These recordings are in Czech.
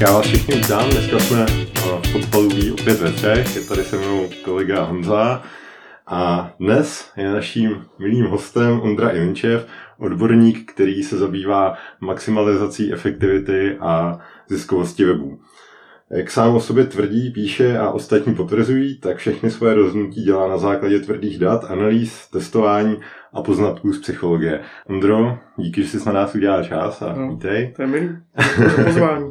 Já vás všichni vítám, dneska jsme v podpalubí opět ve třech, je tady se mnou kolega Honza. A dnes je naším milým hostem Ondra Ivinčev, odborník, který se zabývá maximalizací efektivity a ziskovosti webů. Jak sám o sobě tvrdí, píše a ostatní potvrzují, tak všechny svoje rozhodnutí dělá na základě tvrdých dat, analýz, testování a poznatků z psychologie. Ondro, díky, že jsi na nás udělal čas a no, vítej. To je milý, pozvání.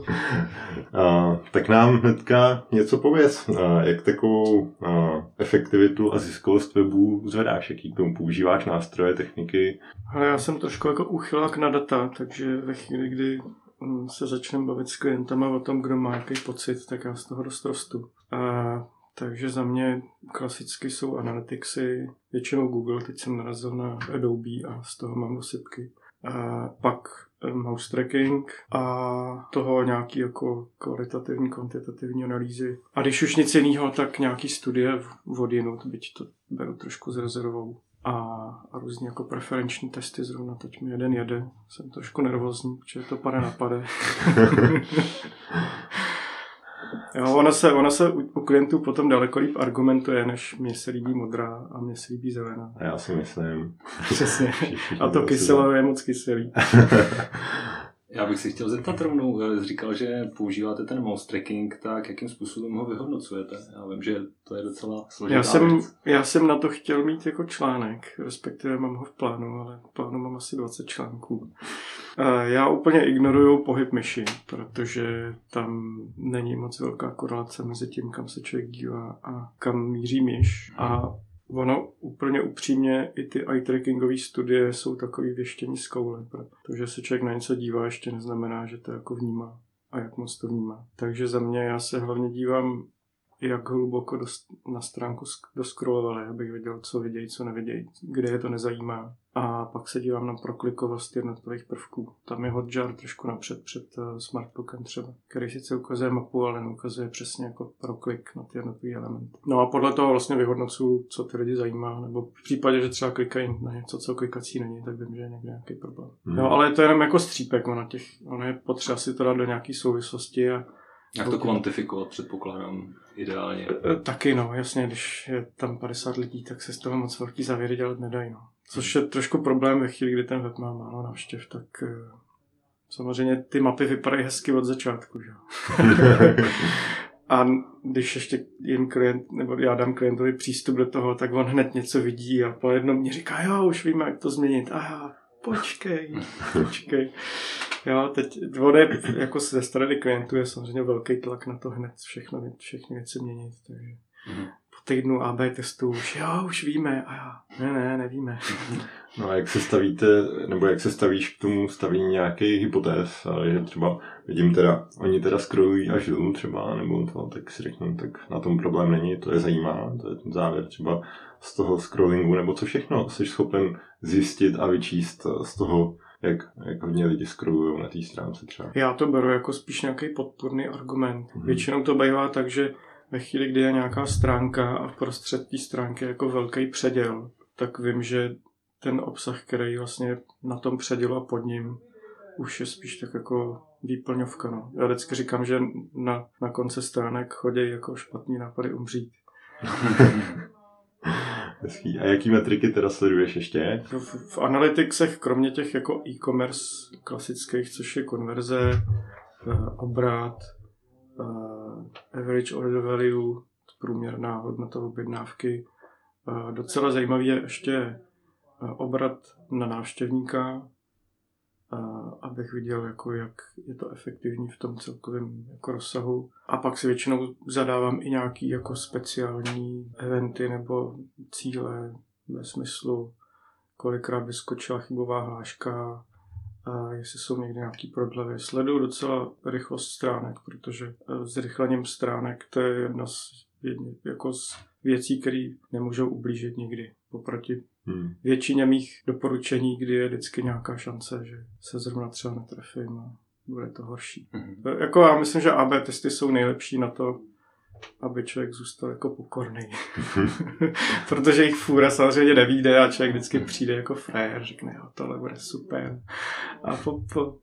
a, tak nám hnedka něco pověz, a, jak takovou a, efektivitu a ziskovost webů zvedáš, jaký k tomu používáš nástroje, techniky. Ale já jsem trošku jako uchylák na data, takže ve chvíli, kdy mm, se začneme bavit s klientama o tom, kdo má jaký pocit, tak já z toho dost rostu. A takže za mě klasicky jsou analyticsy, většinou Google, teď jsem narazil na Adobe a z toho mám osypky. A pak eh, mouse tracking a toho nějaký jako kvalitativní, kvantitativní analýzy. A když už nic jiného, tak nějaký studie odjinut, byť to beru trošku s rezervou. A, a různě jako preferenční testy, zrovna teď mi jeden jede. Jsem trošku nervózní, protože to pade na pade. Jo, ona se, ona se u, u klientů potom daleko líp argumentuje, než mně se líbí modrá a mně se líbí zelená. Já si myslím. Přesně. A to kyselo je moc kyselý. Já bych si chtěl zeptat rovnou, eh, říkal, že používáte ten mouse tracking, tak jakým způsobem ho vyhodnocujete? Já vím, že to je docela složitá já jsem, já jsem na to chtěl mít jako článek, respektive mám ho v plánu, ale v plánu mám asi 20 článků. Já úplně ignoruju pohyb myši, protože tam není moc velká korelace mezi tím, kam se člověk dívá a kam míří myš. A Ono úplně upřímně, i ty eye trackingové studie jsou takový věštění z koule, protože se člověk na něco dívá, ještě neznamená, že to jako vnímá a jak moc to vnímá. Takže za mě já se hlavně dívám jak hluboko do, na stránku doskrolovali, abych věděl, co vidějí, co nevidějí, kde je to nezajímá. A pak se dívám na proklikovost jednotlivých prvků. Tam je Hotjar trošku napřed před uh, Smartbookem třeba, který sice ukazuje mapu, ale neukazuje přesně jako proklik na ty jednotlivé elementy. No a podle toho vlastně vyhodnocuju, co ty lidi zajímá, nebo v případě, že třeba klikají na něco, co klikací není, tak vím, že je někde nějaký problém. Hmm. No ale to je jenom jako střípek, ono, těch, ono je potřeba si to dát do nějaké souvislosti a jak to kvantifikovat, předpokládám, ideálně? E, e, taky no, jasně, když je tam 50 lidí, tak se z toho moc velký závěry dělat nedají. No. Což je trošku problém ve chvíli, kdy ten web má málo návštěv, tak e, samozřejmě ty mapy vypadají hezky od začátku. Že? A když ještě jim klient, nebo já dám klientovi přístup do toho, tak on hned něco vidí a po jednom mě říká, jo, už víme, jak to změnit. Aha, počkej, počkej. Jo, teď vody, jako ze strany klientů je samozřejmě velký tlak na to hned všechno, všechny věci měnit, takže mm-hmm. Týdnu AB testu už, jo, už víme, a já, ne, ne, nevíme. No a jak se stavíte, nebo jak se stavíš k tomu stavění nějakých hypotéz, že třeba vidím teda, oni teda scrollují až dolů třeba, nebo to, tak si řeknu, tak na tom problém není, to je zajímá, to je ten závěr třeba z toho scrollingu, nebo co všechno jsi schopen zjistit a vyčíst z toho jak, jak hodně lidi scrollují na té stránce třeba. Já to beru jako spíš nějaký podporný argument. Mm-hmm. Většinou to bývá tak, že ve chvíli, kdy je nějaká stránka a v prostřed té stránky jako velký předěl, tak vím, že ten obsah, který vlastně na tom předělu a pod ním, už je spíš tak jako výplňovka. No. Já vždycky říkám, že na, na konce stránek chodí jako špatný nápady umřít. Hezký. A jaký metriky teda sleduješ ještě? V, v analyticsech, kromě těch jako e-commerce klasických, což je konverze, uh, obrat, uh, average order value, průměrná hodnota objednávky. Uh, docela zajímavý je ještě uh, obrat na návštěvníka, abych viděl, jako jak je to efektivní v tom celkovém jako rozsahu. A pak si většinou zadávám i nějaký jako speciální eventy nebo cíle ve smyslu, kolikrát vyskočila chybová hláška, a jestli jsou někdy nějaký prodlevy. Sleduju docela rychlost stránek, protože e, zrychlením stránek to je jedna z, jako z věcí, které nemůžou ublížit nikdy. Poproti hmm. většině mých doporučení, kdy je vždycky nějaká šance, že se zrovna třeba netrefím a bude to horší. Hmm. Jako já myslím, že AB testy jsou nejlepší na to, aby člověk zůstal jako pokorný. Protože jich fůra samozřejmě nevíde a člověk vždycky přijde jako frajer, řekne, jo, tohle bude super. A po, po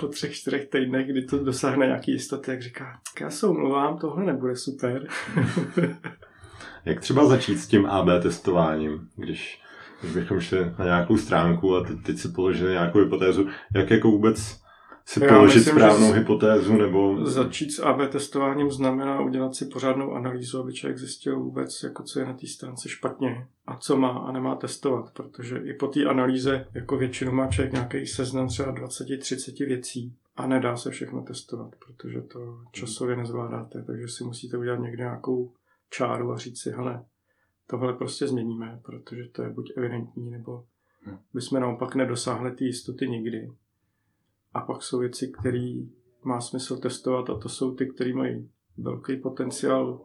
po třech, čtyřech týdnech, kdy to dosáhne nějaký jistoty, jak říká, já se omlouvám, tohle nebude super. jak třeba začít s tím AB testováním, když, když bychom šli na nějakou stránku a teď, teď si položili nějakou hypotézu, jak jako vůbec si Já položit myslím, správnou hypotézu nebo... Začít s AB testováním znamená udělat si pořádnou analýzu, aby člověk zjistil vůbec, jako co je na té stránce špatně a co má a nemá testovat, protože i po té analýze jako většinu má člověk nějaký seznam třeba 20-30 věcí a nedá se všechno testovat, protože to časově nezvládáte, takže si musíte udělat někde nějakou čáru a říct si, hele, tohle prostě změníme, protože to je buď evidentní, nebo hm. bychom naopak nedosáhli ty jistoty nikdy. A pak jsou věci, které má smysl testovat a to jsou ty, které mají velký potenciál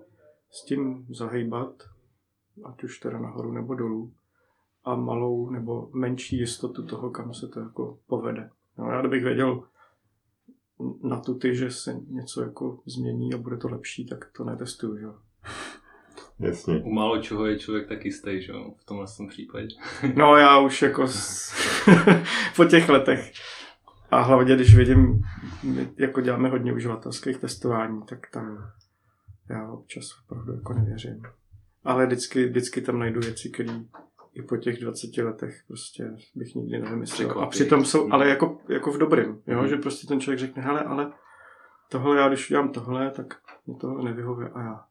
s tím zahýbat, ať už teda nahoru nebo dolů, a malou nebo menší jistotu toho, kam se to jako povede. No, já kdybych věděl na tu ty, že se něco jako změní a bude to lepší, tak to netestuju, že? Jasně. U málo čeho je člověk taky stej, že v tomhle případě. no já už jako s... po těch letech a hlavně, když vidím, jako děláme hodně uživatelských testování, tak tam já občas opravdu jako nevěřím. Ale vždycky, vždycky tam najdu věci, které i po těch 20 letech prostě bych nikdy nevymyslel. A přitom jsou, ale jako, jako v dobrým, jo? Mm. že prostě ten člověk řekne, hele, ale tohle já, když udělám tohle, tak mě to nevyhovuje a já.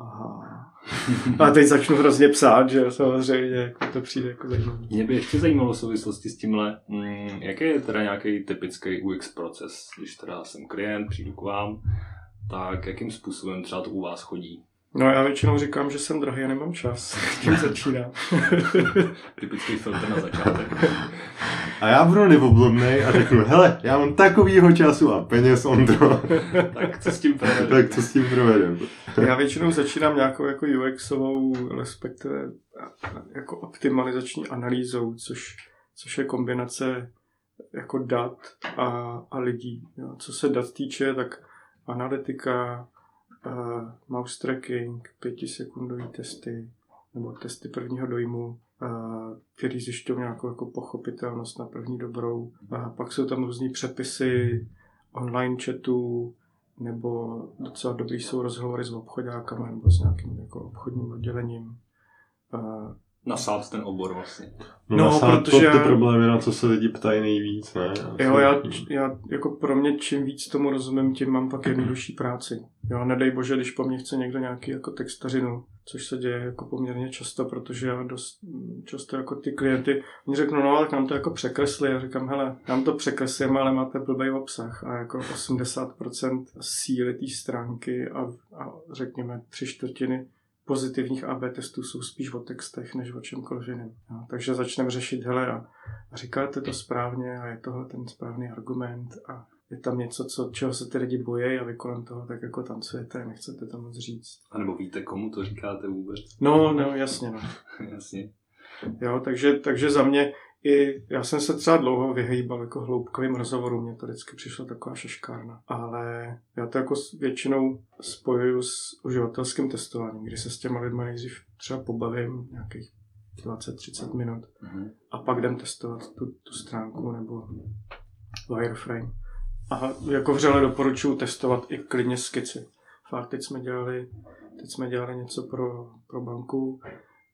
Aha. A teď začnu hrozně psát, že samozřejmě jako to přijde jako zajímavé. Mě by ještě zajímalo v souvislosti s tímhle, mm, jaký je teda nějaký typický UX proces, když teda jsem klient, přijdu k vám, tak jakým způsobem třeba to u vás chodí? No já většinou říkám, že jsem drahý a nemám čas. Tím začínám. Typický filtr na začátek. A já budu neoblomnej a řeknu, hele, já mám takovýho času a peněz, Ondro. tak co s tím provedem? tak co s tím provedem? já většinou začínám nějakou jako UXovou, respektive jako optimalizační analýzou, což, což je kombinace jako dat a, a lidí. Jo. Co se dat týče, tak analytika, uh, mouse tracking, pětisekundové testy nebo testy prvního dojmu, uh, který zjišťují nějakou jako pochopitelnost na první dobrou. A pak jsou tam různý přepisy online chatu, nebo docela dobrý jsou rozhovory s obchodákama nebo s nějakým jako obchodním oddělením. Uh, nasát ten obor vlastně. No, no protože to, ty já... problémy, na co se lidi ptají nejvíc, ne? Jo, já, já, jako pro mě čím víc tomu rozumím, tím mám pak jednodušší práci. Jo, nedej bože, když po mně chce někdo nějaký jako textařinu, což se děje jako poměrně často, protože já dost často jako ty klienty, oni řeknou, no tak nám to jako překresli, já říkám, hele, nám to překreslíme, ale máte blbý obsah a jako 80% síly té stránky a, a řekněme tři čtvrtiny pozitivních AB testů jsou spíš o textech, než o čemkoliv jiném. No, takže začneme řešit, hele, a, říkáte to správně a je tohle ten správný argument a je tam něco, co, čeho se ty lidi bojí a vy kolem toho tak jako tancujete a nechcete to moc říct. A nebo víte, komu to říkáte vůbec? No, no, jasně, no. jasně. Jo, takže, takže za mě i já jsem se třeba dlouho vyhýbal jako hloubkovým rozhovorům, mě to vždycky přišlo taková šeškárna. Ale já to jako většinou spojuju s uživatelským testováním, kdy se s těma lidmi nejdřív třeba pobavím nějakých 20-30 minut mm-hmm. a pak jdem testovat tu, tu stránku nebo wireframe. A jako vřele doporučuji testovat i klidně skici. Fakt, teď jsme dělali, teď jsme dělali něco pro, pro banku,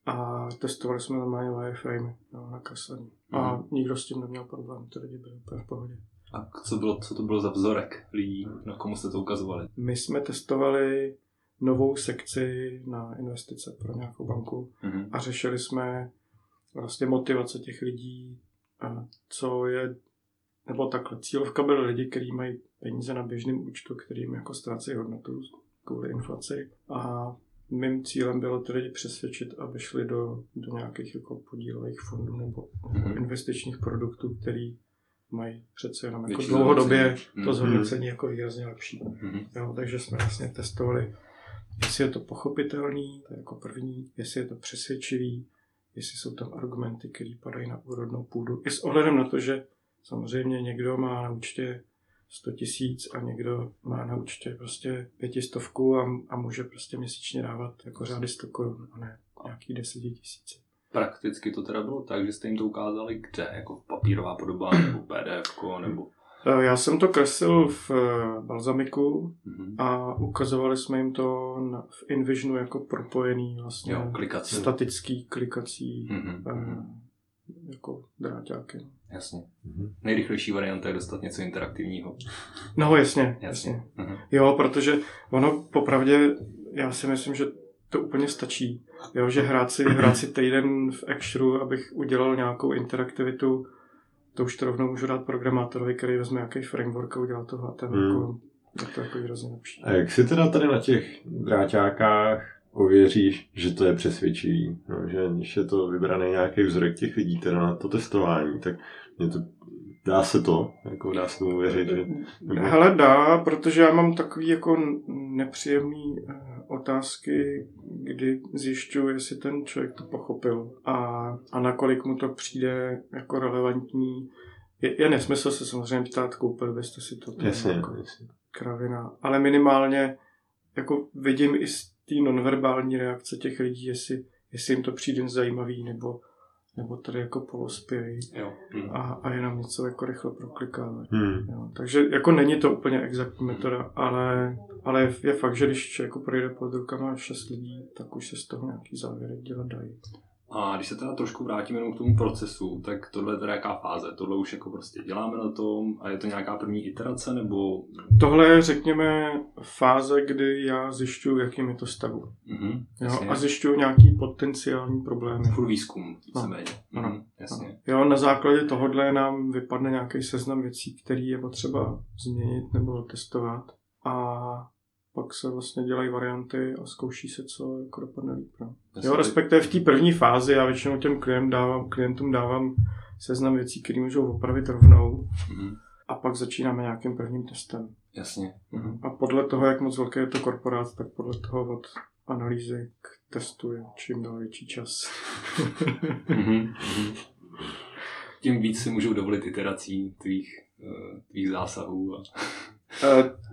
a testovali jsme normálně wireframe no, na kreslení. A mm. nikdo s tím neměl problém, ty lidi byli úplně v pohodě. A co, bylo, co to bylo za vzorek lidí, na komu jste to ukazovali? My jsme testovali novou sekci na investice pro nějakou banku mm-hmm. a řešili jsme vlastně motivace těch lidí, a co je, nebo takhle, cílovka byly lidi, kteří mají peníze na běžném účtu, kterým jako ztrácejí hodnotu kvůli inflaci a mým cílem bylo tedy přesvědčit, aby šli do, do nějakých jako podílových fondů nebo mm-hmm. investičních produktů, který mají přece jenom jako dlouhodobě to mhm. zhodnocení mm-hmm. jako výrazně lepší. Mm-hmm. Jo, takže jsme vlastně testovali, jestli je to pochopitelný, to je jako první, jestli je to přesvědčivý, jestli jsou tam argumenty, které padají na úrodnou půdu. I s ohledem na to, že samozřejmě někdo má na účtě 100 tisíc a někdo má na účtě prostě pětistovku a, a může prostě měsíčně dávat jako řády 100 korun a ne nějaký 10 tisíc. Prakticky to teda bylo tak, že jste jim to ukázali kde? Jako papírová podoba nebo PDF nebo... Eh, Já jsem to kreslil v eh, Balzamiku Mhm. a ukazovali jsme jim to v InVisionu jako propojený vlastně Jo, klikací. statický klikací Mhm. eh, jako dráťáky. Jasně. Mhm. Nejrychlejší varianta je dostat něco interaktivního. No jasně, jasně. Jasně. Mhm. Jo, protože ono popravdě, já si myslím, že to úplně stačí. Jo, že hrát si, hrát si týden v Actionu, abych udělal nějakou interaktivitu, to už to rovnou můžu dát programátorovi, který vezme nějaký framework a udělá to HTML. Hmm. Je to jako výrazně lepší. A jak si teda tady na těch dráťákách ověříš, že to je přesvědčivý, no, že když je to vybraný nějaký vzorek těch lidí teda na to testování, tak mě to, dá se to, jako dá se tomu věřit, že... nebo- Hele, dá, protože já mám takový jako nepříjemný eh, otázky, kdy zjišťuju, jestli ten člověk to pochopil a, a nakolik mu to přijde jako relevantní. Je, je nesmysl se samozřejmě ptát, koupil byste si to. Jasně, jako jasně. kravina. Ale minimálně jako vidím i z té nonverbální reakce těch lidí, jestli, jestli jim to přijde zajímavý, nebo, nebo tady jako polospějí Jo. Mhm. a, a jenom něco jako rychle proklikávají. Hmm. Jo, takže jako není to úplně exaktní metoda, ale, ale je, je fakt, že když jako projde pod rukama šest lidí, tak už se z toho nějaký závěry dělat dají. A když se teda trošku vrátíme jenom k tomu procesu, tak tohle je teda jaká fáze? Tohle už jako prostě děláme na tom a je to nějaká první iterace nebo... Tohle je, řekněme, fáze, kdy já zjišťuju, jakým je to stavu. Mhm, Jo, jasně. a zjišťuju nějaký potenciální problémy. Full výzkum, víceméně. Ano. Mhm, jasně. Jo, na základě tohohle nám vypadne nějaký seznam věcí, které je potřeba změnit nebo testovat. A pak se vlastně dělají varianty a zkouší se, co jako dopadne líp. No. Jo, respektive v té první fázi já většinou těm klient dávám, klientům dávám seznam věcí, které můžou opravit rovnou Mhm, a pak začínáme nějakým prvním testem. Jasně. Mhm. A podle toho, jak moc velký je to korporát, tak podle toho od analýzy k testu je čím dál větší čas. Mhm, mhm. Tím víc si můžou dovolit iterací tvých, eh, tvých zásahů a,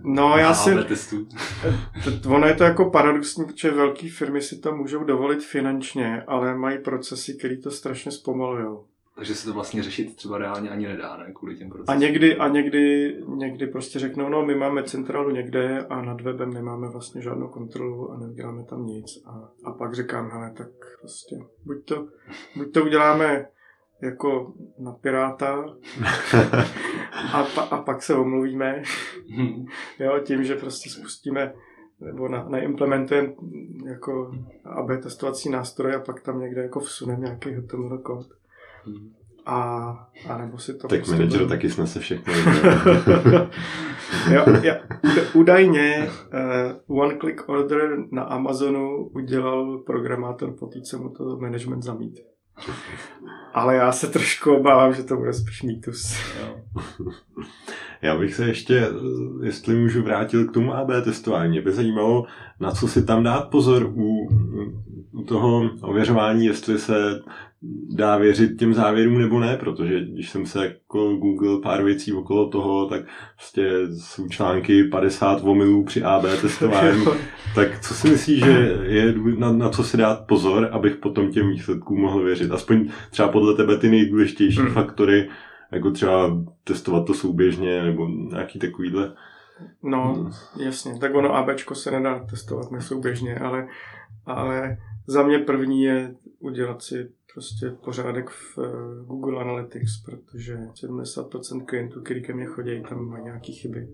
no, já si, testů. t- ono je to jako paradoxní, protože velké firmy si to můžou dovolit finančně, ale mají procesy, které to strašně zpomalují. Takže se to vlastně řešit třeba reálně ani nedá, ne? Kvůli těm procesům. A někdy, a někdy, někdy prostě řeknou, no my máme centrálu někde a nad webem nemáme vlastně žádnou kontrolu a neuděláme tam nic. A, a pak říkám, hele, tak prostě buď to, buď to uděláme jako na Piráta a, pa, a pak se omluvíme, jo, tím, že prostě spustíme nebo na, naimplementujeme jako AB testovací nástroj a pak tam někde jako vsuneme nějaký HTML kód. A, a nebo si to Tak prostě manager budeme- taky snese všechno. jo, já, údajně uh, One Click Order na Amazonu udělal programátor po té, co mu to management zamít. Ale já se trošku obávám, že to bude spíš mýtus. Já bych se ještě, eh, jestli můžu, vrátil k tomu AB testování. Mě by zajímalo, na co si tam dát pozor u, u toho ověřování, jestli se dá věřit těm závěrům nebo ne, protože když jsem se jako Google pár věcí okolo toho, tak prostě jsou články 50 omylů při AB testování. tak co si myslíš, že je na, na co si dát pozor, abych potom těm výsledkům mohl věřit? Aspoň třeba podle tebe ty nejdůležitější Hmm. faktory, jako třeba testovat to souběžně, nebo nějaký takovýhle. No, jasně. Tak ono ABčko se nedá testovat nesouběžně, ale, ale za mě první je udělat si prostě pořádek v eh, Google Analytics, protože 70% klientů, který ke mně chodí, tam mají nějaké chyby.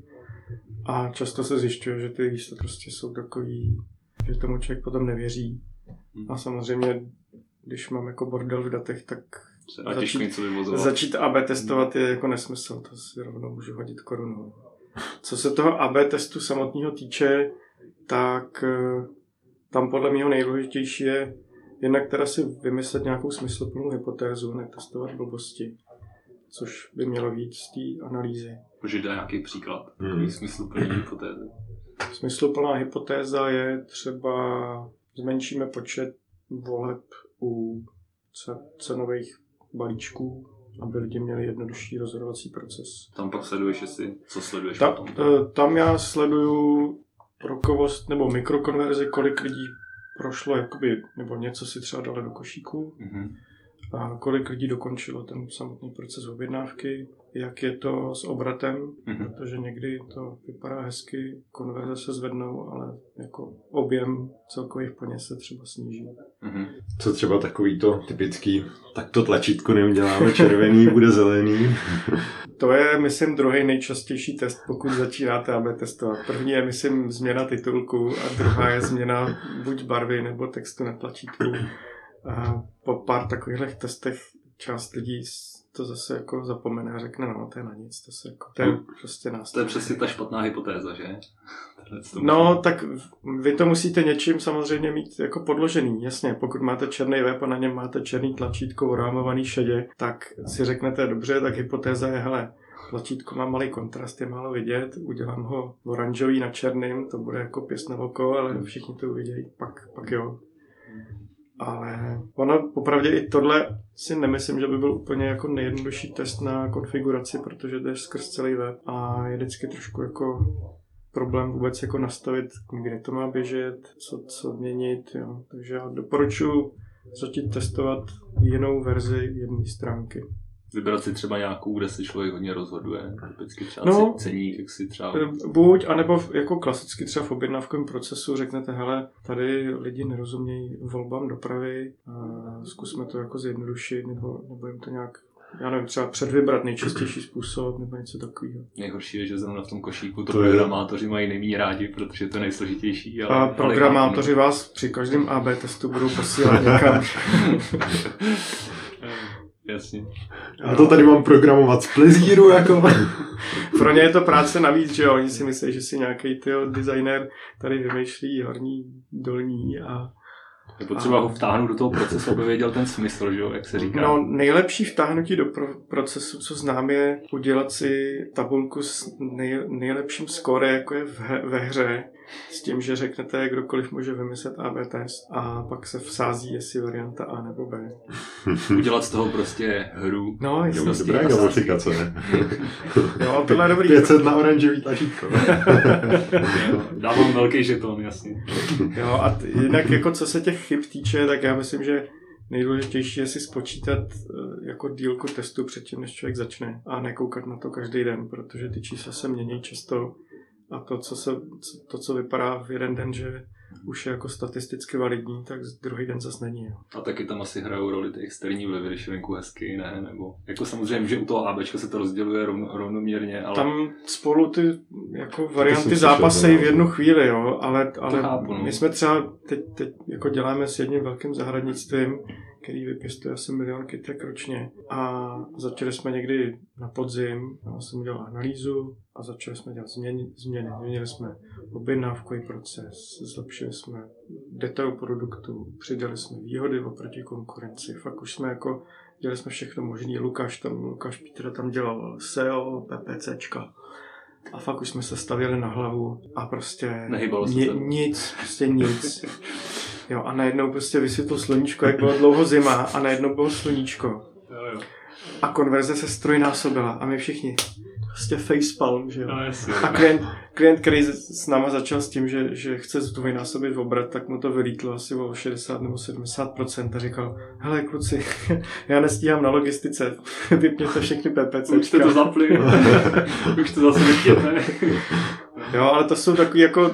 A často se zjišťuje, že ty výsledky prostě jsou takový, že tomu člověk potom nevěří. A samozřejmě, když mám jako bordel v datech, tak Se dá těžko Začít- něco vyvozovat. Začít AB testovat je jako nesmysl, to si rovnou můžu hodit korunu. Co se toho AB testu samotného týče, tak eh, tam podle mého nejdůležitější je jednak teda si vymyslet nějakou smysluplnou hypotézu, netestovat blbosti, což by mělo víc z té analýzy. Můžeš dát nějaký příklad, Hmm. takový smysluplný hypotézy. Smysluplná hypotéza je třeba zmenšíme počet voleb u ce- cenových balíčků, aby lidi měli jednodušší rozhodovací proces. Tam pak sleduješ, jestli, co sleduješ Ta, potom. eh, tam já sleduju rokovost nebo mikrokonverzi, kolik lidí prošlo, jakoby, nebo něco si třeba dali do košíku, Mhm. a kolik lidí dokončilo ten samotný proces objednávky jak je to s obratem, Mhm. protože někdy to vypadá hezky, konverze se zvednou, ale jako objem celkových peněz se třeba sníží. Mhm. Co třeba takový to typický, tak to tlačítko neuděláme červený, bude zelený. To je, myslím, druhý nejčastější test, pokud začínáte AB testovat. První je, myslím, změna titulku a druhá je změna buď barvy nebo textu na tlačítku. A po pár takových testech část lidí to zase jako zapomene a řekne, no to je na nic, to, se jako, to je prostě To nástroj. je přesně ta špatná hypotéza, že? To No, tak vy to musíte něčím samozřejmě mít jako podložený, jasně. Pokud máte černý web a na něm máte černý tlačítko orámovaný šedě, tak si řeknete, dobře, tak hypotéza je, hele, tlačítko má malý kontrast, je málo vidět, udělám ho oranžový na černým, to bude jako pěst na oko, ale všichni to uvidějí, pak, pak jo. Ale ono, popravdě i tohle si nemyslím, že by byl úplně jako nejjednodušší test na konfiguraci, protože jde skrz celý web a je vždycky trošku jako problém vůbec jako nastavit, kde to má běžet, co, co měnit, jo. Takže já doporučuji začít testovat jinou verzi jedné stránky. Vybrat si třeba nějakou, kde se člověk hodně rozhoduje. Typicky třeba No. no. ceník, jak si třeba... Buď, anebo v- jako klasicky třeba v objednávkovém procesu řeknete, hele, tady lidi nerozumějí volbám dopravy, a zkusme to jako zjednodušit, nebo, nebo jim to nějak, já nevím, třeba předvybrat nejčastější způsob, nebo něco takového. Nejhorší je, že zrovna v tom košíku to, To je- programátoři mají nejméně rádi, protože to je nejsložitější. Ale, A ale programátoři vás při každém AB testu budou posílat někam. Jasně. A to tady mám programovat z plezíru, jako. Pro ně je to práce navíc, že jo? Oni si myslí, že si nějaký tyjo, designer tady vymýšlí horní, dolní a... Je potřeba ho vtáhnout do toho procesu, aby věděl ten smysl, že jo, jak se říká. No, nejlepší vtáhnutí do pro- procesu, co znám, je udělat si tabulku s nej- nejlepším skóre, jako je v he- ve hře, s tím, že řeknete, kdokoliv může vymyslet AB test a pak se vsází, jestli varianta A nebo B. Udělat z toho prostě hru. No. Prostě dobrá gamifikace, ne? Jo, tohle je dobrý. 500 na oranžový tlačítko. Jo, Dávám velký žeton, jasně. Jo, a t- jinak jako co se těch chyb týče, tak já myslím, že nejdůležitější je si spočítat eh, jako dílku testu předtím, než člověk začne a nekoukat na to každý den, protože ty čísla se mění často a to, co, se, to, co vypadá v jeden den, že už je jako statisticky validní, tak druhý den zase není. Jo. A taky tam asi hrajou roli ty externí vlivy, když je venku hezky, ne? Nebo jako samozřejmě, že u toho ABčka se to rozděluje rovno, rovnoměrně, ale Tam spolu ty jako varianty zápasejí v jednu chvíli, jo, ale, ale chápu, no. my jsme třeba teď, teď jako děláme s jedním velkým zahradnictvím, který vypěstuje asi milion kytek ročně a začali jsme někdy na podzim, já jsem udělal analýzu a začali jsme dělat změny, změny. Změnili jsme objednávkový proces, zlepšili jsme detail produktu, přidali jsme výhody oproti konkurenci, fakt už jsme jako dělali jsme všechno možné. Lukáš tam, Lukáš Pítr tam dělal SEO, PPCčka. A fakt už jsme se stavěli na hlavu a prostě ni- nic, prostě nic. Jo, a najednou prostě vysvětlo sluníčko, jak bylo dlouho zima a najednou bylo sluníčko. jo, jo. A konverze se strojnásobila a my všichni prostě facepalm, že jo. No, jasně. A klient, klient, který s náma začal s tím, že, že chce zdvojnásobit obrat, tak mu to vylítlo asi o 60 nebo 70% a říkal, hele kluci, já nestíhám na logistice, vypněte všechny PPC. Už jste to zapli. Už to zase vypněte. Jo, ale to jsou takový jako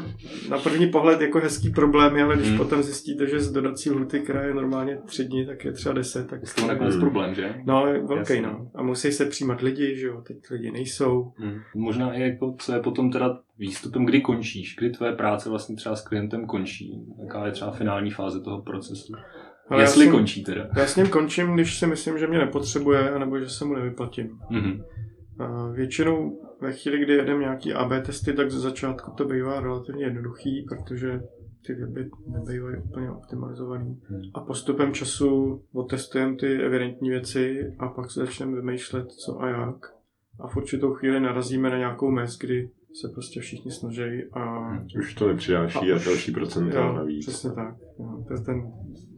na první pohled jako hezký problémy, ale když Hmm. potom zjistíte, že z dodací lhuty, která je normálně tři dny, tak je třeba 10, tak Je to nakonec problém, že? No, je velký, Jasně. no. A musí se přijímat lidi, že jo, teď lidi nejsou. Hmm. Možná i jako, co je potom teda výstupem, kdy končíš, kdy tvoje práce vlastně třeba s klientem končí, jaká je třeba finální fáze toho procesu. Ale Jestli já, s ním, končí teda. já s ním končím, když si myslím, že mě nepotřebuje, anebo že se mu nevyplatím. Mhm. A většinou ve chvíli, kdy jedeme nějaký AB testy, tak ze začátku to bývá relativně jednoduchý, protože ty weby nebývají úplně optimalizovaný. Hmm. A postupem času otestujeme ty evidentní věci a pak se začneme vymýšlet co a jak. A v určitou chvíli narazíme na nějakou mez, kdy se prostě všichni snaží a. Už to nepřidáší A a další procenta Jo, navíc. Přesně tak. Jo, to je ten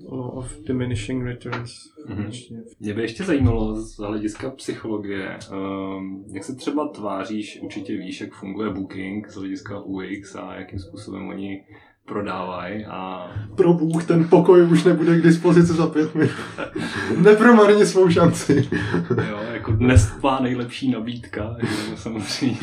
of diminishing returns. Mhm. Vlastně. Mě by ještě zajímalo z hlediska psychologie, um, jak se třeba tváříš, určitě víš, jak funguje Booking z hlediska UX a jakým způsobem oni prodávají a Pro bůh, ten pokoj už nebude k dispozici za pět minut. Nepromarně svou šanci. jo, jako dnes tvá nejlepší nabídka, že, samozřejmě.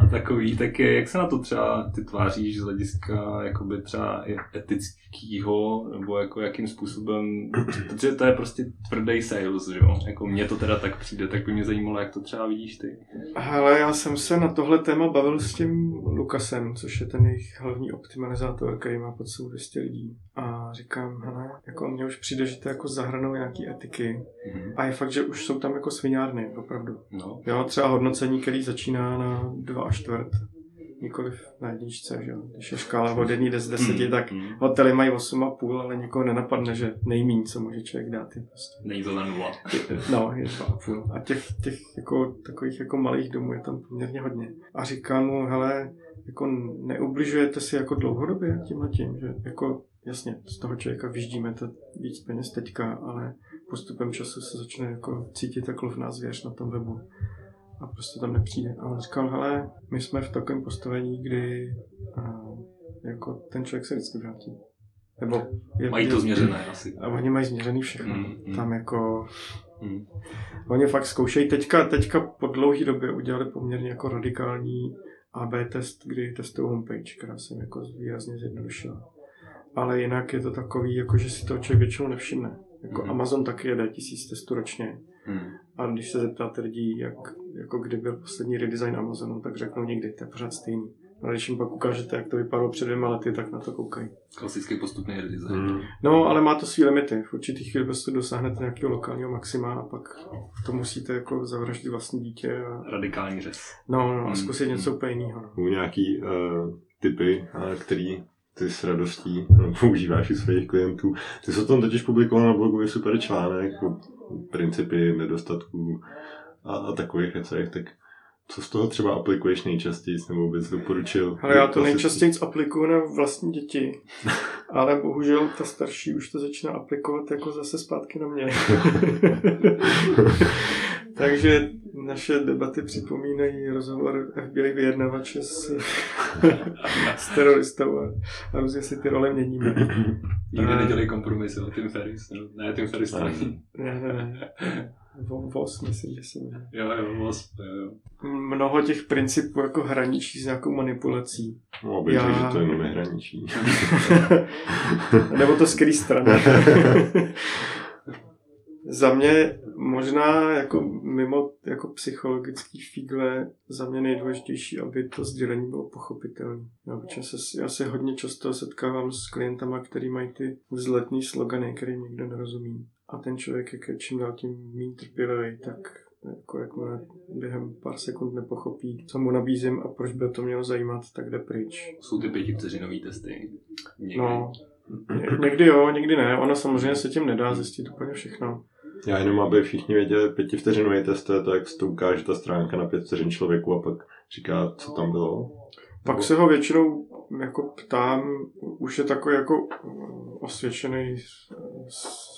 A takový, tak je, jak se na to třeba ty tváříš z hlediska jakoby třeba etického, nebo jako jakým způsobem, protože to je prostě tvrdý sales, že jo, jako mně to teda tak přijde, tak by mě zajímalo, jak to třeba vidíš ty. Hele, já jsem se na tohle téma bavil s tím Lukasem, což je ten jejich hlavní optimalizátor, který má pod sebou 200 lidí. A říkám, hele, jako mně už přijde, že to jako zahranou nějaký etiky. Mhm. A je fakt, že už jsou tam jako sviňárny, opravdu. No, Jo, třeba hodnocení, který začíná na 2 a čtvrt, nikoliv na jedničce, že jo. Když je škála od 1 z 10, Mm, tak mm. hotely mají 8,5, ale někoho nenapadne, že nejmíň, co může člověk dát, je prostě ten nula. No, je 2,5. A těch, těch jako, takových jako malých domů je tam poměrně hodně. A říkám mu, hele, jako neubližujete si jako dlouhodobě tímhle tím, že jako jasně, z toho člověka vyždíme to víc peněz teďka, ale postupem času se začne jako cítit jako lovná zvěř na tom webu a prostě tam nepřijde. A on říkal, hele, my jsme v takovém postavení, kdy a, jako ten člověk se vždycky vrátí. Nebo je, Mají to je- změřené asi. A oni mají změřený všechno. Mm, mm. Tam jako Mm. Oni fakt zkoušejí. Teďka, teďka po dlouhé době udělali poměrně jako radikální AB test, kdy testují homepage, která se jim jako výrazně zjednodušila. Ale jinak je to takový, jako že si to člověk většinou nevšimne. Jako Mhm. Amazon taky jede tisíc testů ročně. Mm. A když se zeptáte lidí, jak, jako kdy byl poslední redesign Amazonu, tak řeknou někdy, to je pořád stejný. Ale když jim pak ukážete, jak to vypadalo před dvěma lety, tak na to koukají. Klasický postupný redesign. Hmm. No, ale má to své limity. V určitý chvíli prostě dosáhnete nějakého lokálního maxima a pak to musíte jako zavraždit vlastní dítě a, Radikální řez. no, no, a Mm, zkusit něco úplně jiného. No. Jsou nějaký uh, typy, uh, který ty s radostí uh, používáš u svých klientů. Ty jsi o tom totiž publikoval na blogu, je super článek, jako principy nedostatků a, a takových věcech, tak co z toho třeba aplikuješ nejčastěji, nebo bys doporučil? Ale já to nejčastěji aplikuju na vlastní děti, ale bohužel ta starší už to začíná aplikovat jako zase zpátky na mě. Takže naše debaty připomínají rozhovor FBI vyjednavače s, s teroristou a, a různě si ty role měníme. Nikdy nedělej kompromisy, no, Tim Ferris. No. Ne, Tim Ferris. Ne, ne, ne. Vo- Vos, myslím, že se jmenuje. Jo, jo, Wasp, jo, jo. Mnoho těch principů jako hraničí s nějakou manipulací. No, bych Já- že to je nové hraničí. Nebo to z který strany. za mě možná jako mimo jako psychologický fígle za mě nejdůležitější, aby to sdělení bylo pochopitelné. Já, se, já se hodně často setkávám s klientama, který mají ty vzletný slogany, kterým nikdo nerozumí. A ten člověk, jak je čím dál tím méně trpělivý, tak jako jakmile během pár sekund nepochopí, co mu nabízím a proč by to mělo zajímat, tak jde pryč. Jsou ty pětivteřinový testy. Někdy. No, ně- někdy jo, někdy ne. Ono samozřejmě se tím nedá zjistit úplně všechno. Já jenom, aby všichni věděli, pětivteřinový test to je to, jak se to ukáže ta stránka na pět vteřin člověku a pak říká, co tam bylo. Pak se ho většinou jako ptám, už je takový jako mm, osvědčený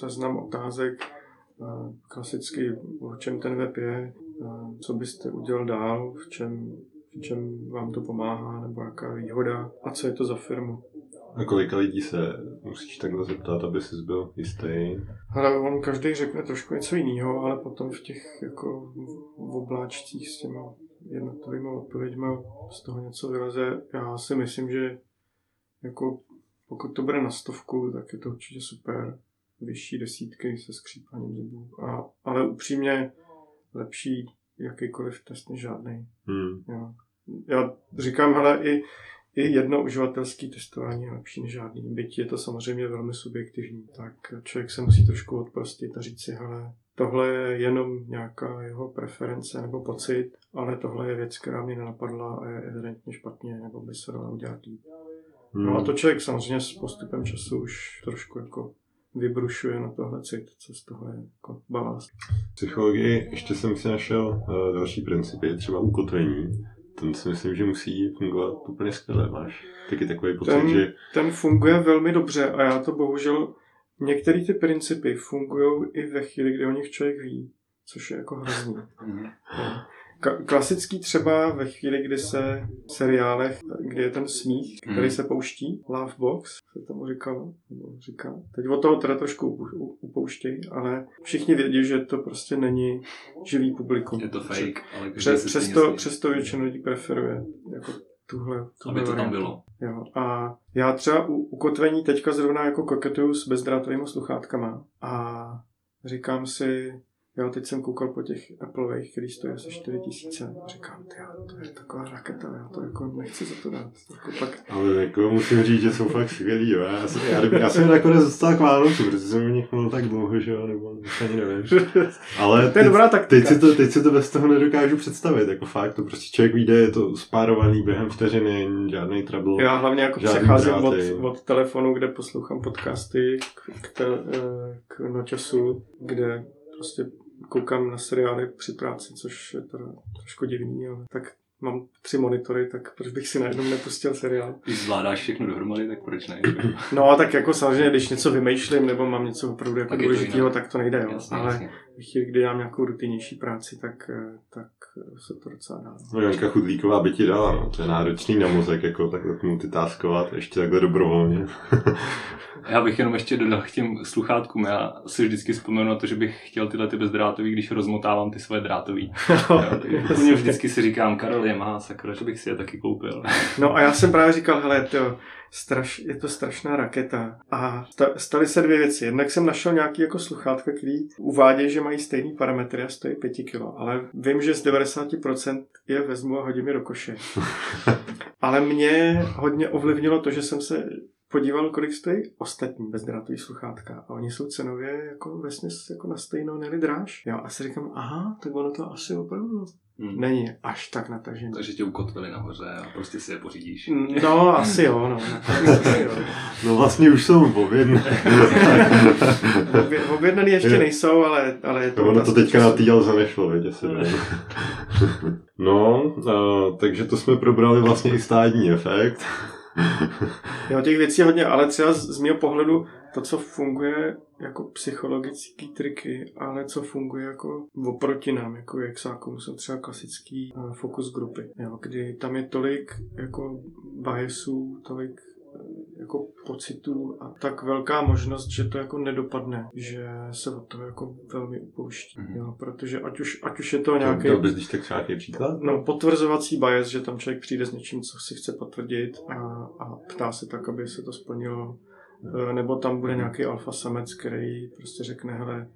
seznam otázek, eh, klasicky, o čem ten web je, eh, co byste udělal dál, v čem, v čem vám to pomáhá, nebo jaká výhoda a co je to za firmu. A kolika lidí se musíš takhle zeptat, aby jsi byl jistý? Ale on každý řekne trošku něco jiného, ale potom v těch jako v obláčcích s těma jednotlivými odpověďmi z toho něco vyleze. Já si myslím, že jako pokud to bude na stovku, tak je to určitě super. Vyšší desítky se skřípáním zubů. A, ale upřímně lepší jakýkoliv test než žádný. Hmm. Jo. Já říkám, hele, i, i jedno uživatelské testování je lepší než žádný. Byť je to samozřejmě velmi subjektivní, tak člověk se musí trošku odprostit a říct si, hele, tohle je jenom nějaká jeho preference nebo pocit, ale tohle je věc, která mě nenapadla a je evidentně špatně, nebo by se dala udělat líp. Hmm. No a to člověk samozřejmě s postupem času už trošku jako vybrušuje na tohle cit, co z toho je jako balast. V psychologii ještě jsem si našel uh, další principy, třeba ukotvení. Ten si myslím, že musí fungovat úplně skvěle. Máš taky takový pocit, Ten- že ten funguje velmi dobře a já to bohužel, některé ty principy fungují i ve chvíli, kdy o nich člověk ví, což je jako hrozný. Mhm. Ka- klasický třeba ve chvíli, kdy se v seriálech, kdy je ten smích, který Hmm. se pouští, Love Box, se tomu říkalo, nebo říká. Teď od toho teda trošku upouštějí, ale všichni vědí, že to prostě není živý publikum. Je to fake, ale Přes, přesto, přesto většina lidí preferuje jako tuhle, tuhle Aby to tam bylo. Jo. A já třeba u ukotvení teďka zrovna jako koketuju s bezdrátovými sluchátkama a říkám si, jo, teď jsem koukal po těch Appleových, který stojí asi 4 tisíce. Říkám, ty, to je taková raketa, já to jako nechci za to dát. Jako pak, Ale jako musím říct, že jsou fakt skvělý, jo. Já, jsem, já, já jsem je nakonec dostal k Vánocu, protože jsem u nich tak dlouho, že jo, nebo ani nevím. Ale to je teď, dobrá taktika. teď, si to, teď si to bez toho nedokážu představit, jako fakt, to prostě člověk vyjde, je to spárovaný během vteřiny, žádný trouble. Já hlavně jako přecházím od, od telefonu, kde poslouchám podcasty, k, k, te, eh, k nočasu, kde prostě koukám na seriály při práci, což je teda trošku divný, ale tak mám tři monitory, tak proč bych si najednou nepustil seriál? Když zvládáš všechno dohromady, tak proč ne? No a tak jako samozřejmě, když něco vymýšlím nebo mám něco opravdu jako Tak je to důležitého, tak to nejde, jo. Jasně, ale jasně. V chvíli, kdy dělám nějakou rutinnější práci, tak, eh, tak se to docela dá. No Janka Chudlíková by ti dala, no. to je náročný na mozek, jako takhle multitaskovat, ještě takhle dobrovolně. Já bych jenom ještě dodal k těm sluchátkům. Já si vždycky vzpomenu na to, že bych chtěl tyhle ty bezdrátový, když rozmotávám ty svoje drátový. Jo, takže Úplně vždycky si říkám, Karel je má, sakra, že bych si je taky koupil. No a já jsem právě říkal, hele, to, straš, je to strašná raketa. A sta, staly se dvě věci. Jednak jsem našel nějaký jako sluchátka, který uvádějí, že mají stejný parametry a stojí 5 kg, ale vím, že z 90% je vezmu a hodím je do koše. ale mě hodně ovlivnilo to, že jsem se podíval, kolik stojí ostatní bezdrátový sluchátka. A oni jsou cenově jako vesměs jako na stejnou, neli dráž. Jo, a si říkám, aha, tak ono to asi opravdu Hmm. není až tak natažený. Takže tě ukotvili nahoře a prostě si je pořídíš. No, asi jo, no. Asi jo. No vlastně už jsou objedné. Obě- Objednaný ještě nejsou, ale, ale je to... No, ono to otázka teďka na Alze nešlo, věď, asi nevím. No, a, takže to jsme probrali vlastně i stádní efekt. Jo, těch věcí je hodně, ale třeba z, z mého pohledu to, co funguje jako psychologické triky, ale co funguje jako oproti nám, jako jexákům, jsou třeba klasický uh, fokus grupy, jo, kdy tam je tolik jako biasů, tolik eh, jako pocitů a tak velká možnost, že to jako nedopadne, že se od toho jako velmi upouští, Mhm. jo, protože ať už, ať už je to nějaký Dal bys když tak třeba nějaký příklad? No, potvrzovací bias, že tam člověk přijde s něčím, co si chce potvrdit a, a ptá se tak, aby se to splnilo. E, Nebo tam bude nějaký alfa samec, který prostě řekne, hele,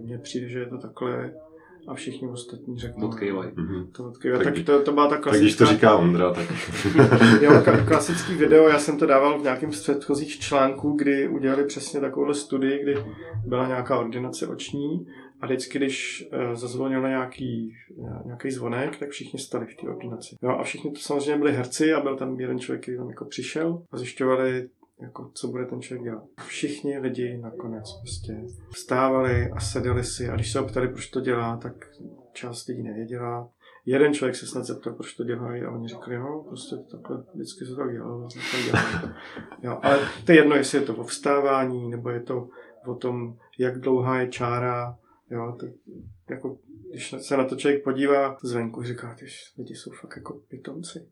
mně, přijde, že je to takhle a všichni ostatní řeknou. Odkejvaj. Mhm. To odkejvaj. Tak- Tak, to, to byla ta Tak když to klasická... říká Ondra, tak... Jo, klasický video, já jsem to dával v nějakém z předchozích článků, kdy udělali přesně takovouhle studii, kdy byla nějaká ordinace oční a vždycky, když uh, zazvonil nějaký, nějaký zvonek, tak všichni stali v té ordinaci. Jo, a všichni to samozřejmě byli herci a byl tam jeden člověk, který tam jako přišel a zjišťovali, jako, co bude ten člověk dělat. Všichni lidi nakonec prostě vstávali a seděli si a když se ho ptali, proč to dělá, tak část lidí nevěděla. Jeden člověk se snad zeptal, proč to dělají a oni řekli, jo, prostě takhle vždycky se tak dělalo. tak dělalo. Jo, ale to je jedno, jestli je to o vstávání, nebo je to o tom, jak dlouhá je čára, jo, to, jako, když se na to člověk podívá zvenku, říká, ty lidi jsou fakt jako pitomci.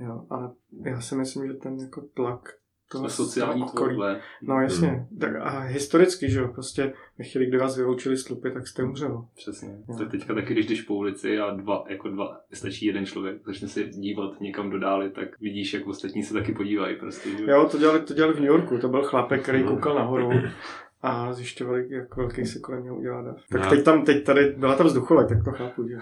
Jo, ale já si myslím, že ten jako tlak Jsme sociální tvorové. No jasně. Hmm. Tak a historicky, že jo, prostě ve chvíli, kdy vás vyloučili z tlupy, tak jste umřel. Přesně. To je teďka taky, když jdeš po ulici a dva, jako dva, stačí jeden člověk, začne se dívat někam do dály, tak vidíš, jak ostatní se taky podívají prostě. Že? Jo, to dělali, to dělali v New Yorku, to byl chlápek, který koukal nahoru a zjišťovali, jak velký se kolem něho udělá dav. Tak No. teď tam, teď tady byla tam vzducholek, tak to chápu, že?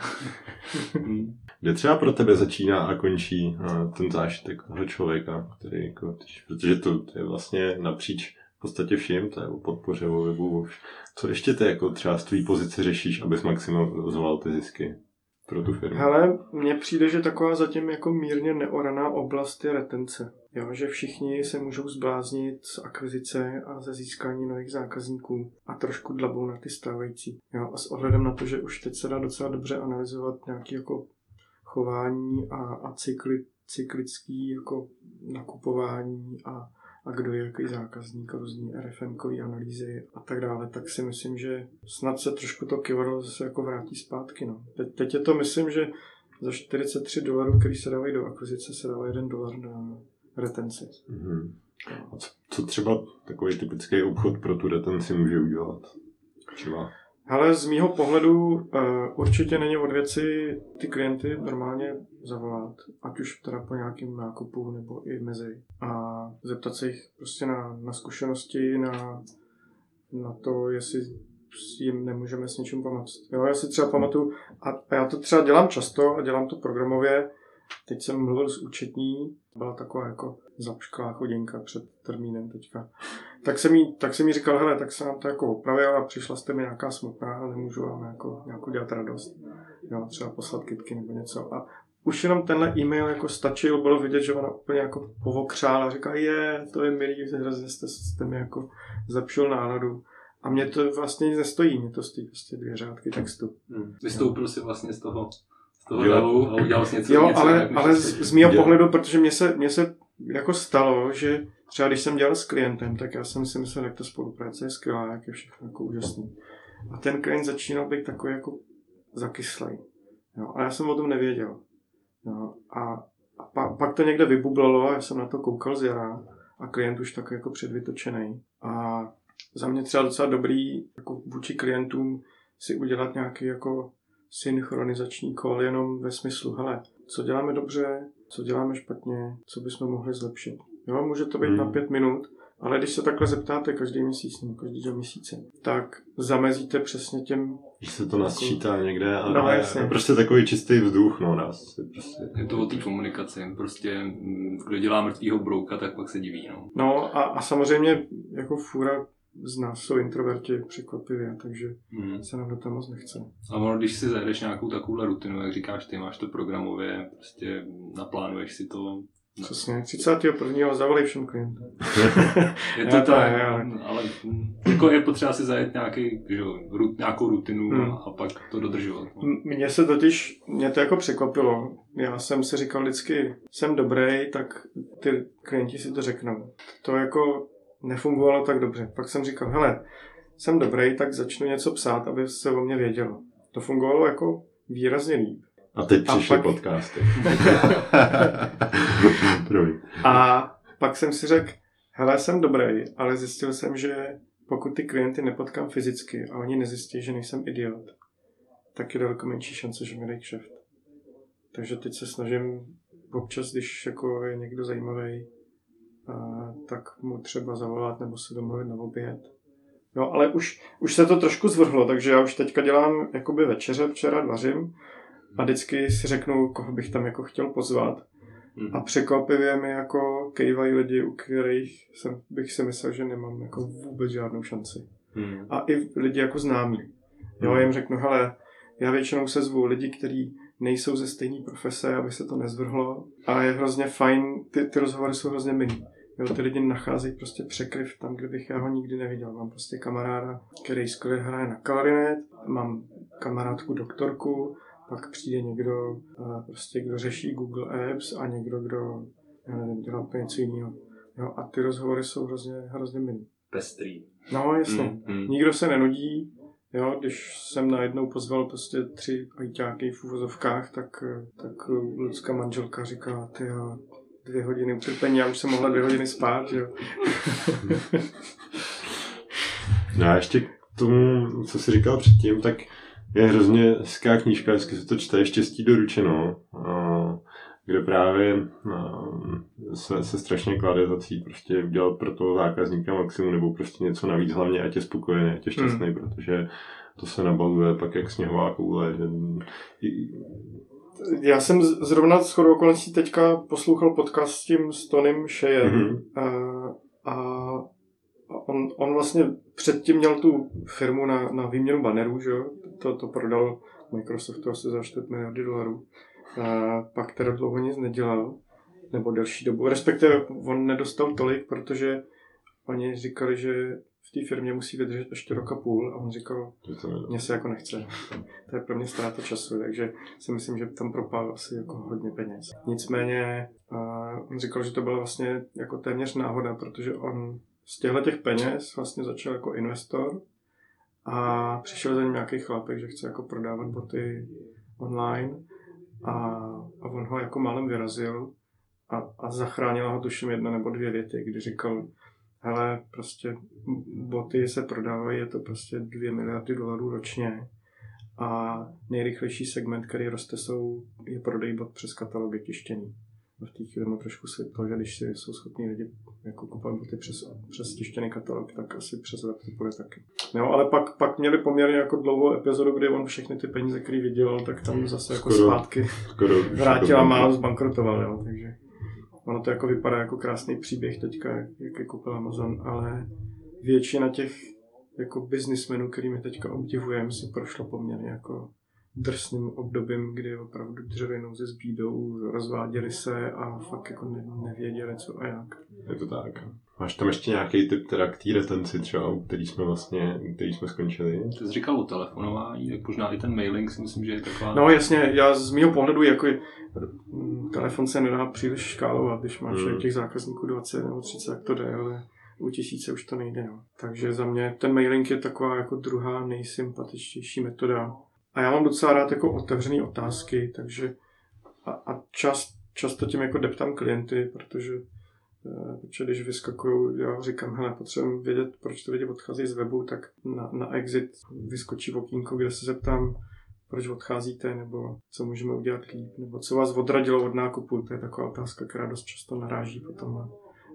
Hmm. Kde třeba pro tebe začíná a končí a, ten zážitek toho člověka, který jako, protože to, to je vlastně napříč v podstatě vším, to je o podpoře, o webu, co ještě ty jako třeba z tvý pozice řešíš, abys maximalizoval ty zisky pro tu firmu? Hele, mně přijde, že taková zatím jako mírně neoraná oblast je retence. Jo, že všichni se můžou zbláznit z akvizice a ze získání nových zákazníků a trošku dlabou na ty stávající. Jo, a s ohledem na to, že už teď se dá docela dobře analyzovat nějaký jako chování a, a cykly, cyklický jako nakupování a, a kdo je jaký zákazník, různý RFM-kový analýzy a tak dále, tak si myslím, že snad se trošku to kivadlo zase jako vrátí zpátky. No. Teď, teď je to, myslím, že za 43 dolarů, který se dávají do akvizice, se dává 1 dolar na retenci. Mm-hmm. A co, co třeba takový typický obchod pro tu retenci může udělat? Třeba ale z mýho pohledu uh, určitě není od věci ty klienty normálně zavolat, ať už teda po nějakém nákupu nebo i mezi a zeptat se jich prostě na, na zkušenosti, na, na to, jestli jim nemůžeme s něčím pomoct. Jo, já si třeba pamatuju, a, já to třeba dělám často a dělám to programově, teď jsem mluvil s účetní, byla taková jako zapšklá chodinka před termínem teďka. Tak jsem jí, tak jsem jí říkal, hele, tak se nám to jako opravil a přišla jste mi nějaká smutná a nemůžu vám jako, nějakou dělat radost. Jo, třeba poslat kitky nebo něco. A už jenom tenhle e-mail jako stačil, bylo vidět, že ona úplně jako povokřála, říká, je, to je milý, hrozně jste, jste mi jako zlepšil náladu. A mě to vlastně nic nestojí, mě to stojí prostě dvě řádky textu. Hmm. Vystoupil si vlastně z toho, z toho davu a udělal jsi něco. Jo, něco ale, ale z, z mého pohledu, protože mě se, mě se jako stalo, že třeba když jsem dělal s klientem, tak já jsem si myslel, jak ta spolupráce je skvělá, jak je všechno jako úžasný. A ten klient začínal být takový jako zakyslej. Jo, a já jsem o tom nevěděl. Jo, a, a pa, pak to někde vybublalo a já jsem na to koukal z jara a klient už tak jako předvytočený. A za mě třeba docela dobrý jako vůči klientům si udělat nějaký jako synchronizační kol jenom ve smyslu, hele, co děláme dobře, co děláme špatně, co bychom mohli zlepšit. Jo, může to být hmm. na pět minut, ale když se takhle zeptáte každý měsíc nebo každý dva měsíce, tak zamezíte přesně těm... Když se to nasčítá jako... někde a no, jasně. prostě takový čistý vzduch, no nás. Prostě... Je to o té komunikaci, prostě mm, kdo dělá mrtvýho brouka, tak pak se diví, no. No a, a samozřejmě jako fůra z nás jsou introverti překvapivě, takže hmm. se nám do toho moc nechce. A ono, když si zajdeš nějakou takovou rutinu, jak říkáš, ty máš to programově, prostě naplánuješ si to, Přesně, 31. zavolej všem klientům. je to tak, ale... ale jako je potřeba si zajet nějaký, že, rut, nějakou rutinu hmm. a pak to dodržovat. No. Mně se totiž, mě to jako překvapilo. Já jsem si říkal vždycky, jsem dobrý, tak ty klienti si to řeknou. To jako nefungovalo tak dobře. Pak jsem říkal, hele, jsem dobrý, tak začnu něco psát, aby se o mě vědělo. To fungovalo jako výrazně líp. A teď přišly pak... podcasty. a pak jsem si řekl, hele, jsem dobrý, ale zjistil jsem, že pokud ty klienty nepotkám fyzicky a oni nezjistí, že nejsem idiot, tak je daleko menší šance, že mi dají kšeft. Takže teď se snažím občas, když jako je někdo zajímavý, tak mu třeba zavolat nebo se domluvit na oběd. No, ale už, už se to trošku zvrhlo, takže já už teďka dělám jakoby večeře, včera vařím a vždycky si řeknu, koho bych tam jako chtěl pozvat. Mm. A překvapivě mi jako kejvají lidi, u kterých jsem, bych si myslel, že nemám jako vůbec žádnou šanci. Mm. A i lidi jako známí. Jo, mm. jim řeknu, hele, já většinou se zvu lidi, kteří nejsou ze stejné profese, aby se to nezvrhlo. A je hrozně fajn, ty, ty rozhovory jsou hrozně milý. Jo, ty lidi nacházejí prostě překryv tam, kde bych já ho nikdy neviděl. Mám prostě kamaráda, který skvěle hraje na klarinet, mám kamarádku doktorku, pak přijde někdo, prostě, kdo řeší Google Apps a někdo, kdo já nevím, dělá úplně něco jiného. Jo, a ty rozhovory jsou hrozně, hrozně milý. Pestrý. No, jasně. Mm, mm. Nikdo se nenudí, Jo, když jsem najednou pozval prostě tři ajťáky v úvozovkách, tak, tak lidská manželka říká, ty jo, dvě hodiny utrpení, já už jsem mohla dvě hodiny spát, jo. no a ještě k tomu, co jsi říkal předtím, tak je hrozně hezká knížka, hezky se to čte, Štěstí doručeno, kde právě se, se strašně klade za cíl prostě udělat pro toho zákazníka maximum, nebo prostě něco navíc, hlavně ať je spokojený, ať je šťastný, hmm. protože to se nabaluje pak jak sněhová koule. Že... Já jsem zrovna s chodou okolností teďka poslouchal podcast s tím s Tonym Shejem mm-hmm. a, a on, on vlastně předtím měl tu firmu na, na výměnu banerů, že jo? To, to prodal Microsoftu asi za 4 miliardy dolarů. A pak teda dlouho nic nedělal, nebo delší dobu. Respektive on nedostal tolik, protože oni říkali, že v té firmě musí vydržet ještě roka půl a on říkal, mně se jako nechce. To je pro mě ztráta času, takže si myslím, že tam propál asi jako hodně peněz. Nicméně on říkal, že to byla vlastně jako téměř náhoda, protože on z těchto těch peněz vlastně začal jako investor a přišel za ním nějaký chlapek, že chce jako prodávat boty online a, a on ho jako málem vyrazil a, a zachránila ho tuším jedna nebo dvě věty, kdy říkal, hele, prostě boty se prodávají, je to prostě dvě miliardy dolarů ročně a nejrychlejší segment, který roste, jsou, je prodej bot přes katalogy tištěný. V té chvíli mu trošku světlo, že když si jsou schopní lidi jako kupovat boty přes, přes tištěný katalog, tak asi přes web to bude taky. No, ale pak, pak měli poměrně jako dlouhou epizodu, kdy on všechny ty peníze, které vydělal, tak tam zase jako Skoro- zpátky Skoro vrátil a málo zbankrotoval, jo, takže ono to jako vypadá jako krásný příběh teďka, jak, je koupil Amazon, ale většina těch jako biznismenů, který my teďka obdivujeme, si prošlo poměrně jako drsným obdobím, kdy opravdu dřevěnou ze zbídou, rozváděli se a fakt jako ne, nevěděli co a jak. Je to tak. Máš tam ještě nějaký typ teda k té retenci třeba, u který jsme vlastně, u který jsme skončili? Ty jsi říkal o telefonování, tak možná i ten mailing si myslím, že je taková... No jasně, já z mého pohledu jako je, telefon se nedá příliš škálovat, když máš Hmm. těch zákazníků 20 nebo 30, tak to jde, ale u tisíce už to nejde. No. Takže za mě ten mailing je taková jako druhá nejsympatičtější metoda. A já mám docela rád jako otevřené otázky, takže a, a čas, často tím jako deptám klienty, protože eh, protože když vyskakují, já říkám, hele, potřebujeme vědět, proč ty lidi odcházejí z webu, tak na, na exit vyskočí okýnko, kde se zeptám, proč odcházíte, nebo co můžeme udělat líp, nebo co vás odradilo od nákupu, to je taková otázka, která dost často naráží potom na,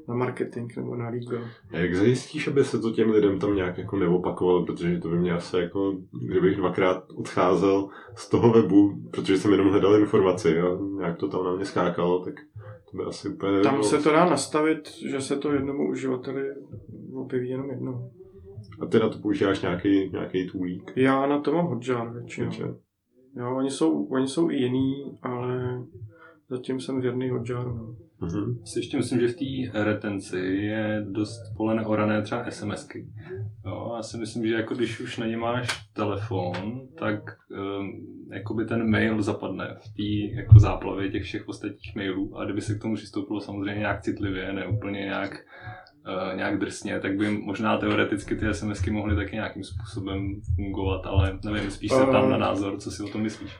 na marketing nebo na legal. A jak zajistíš, aby se to těm lidem tam nějak jako neopakovalo, protože to by mě asi jako, kdybych dvakrát odcházel z toho webu, protože jsem jenom hledal informaci a nějak to tam na mě skákalo, tak to by asi úplně Tam nebylo. se to dá nastavit, že se to jednomu uživateli objeví jenom jednou. A ty na to používáš nějaký, nějaký toolík? Já na to mám Hotjar většinou. Jo, oni jsou, oni jsou i jiný, ale zatím jsem věrný Hotjaru. Mhm. Si ještě myslím, že v té retenci je dost pole neorané třeba SMSky. Jo, já si myslím, že jako když už na ně máš telefon, tak um, jakoby ten mail zapadne v té jako záplavě těch všech ostatních mailů a kdyby se k tomu přistoupilo samozřejmě nějak citlivě, ne úplně nějak, uh, nějak drsně, tak by možná teoreticky ty SMSky mohly taky nějakým způsobem fungovat, ale nevím, spíš se tam na názor, co si o tom myslíš.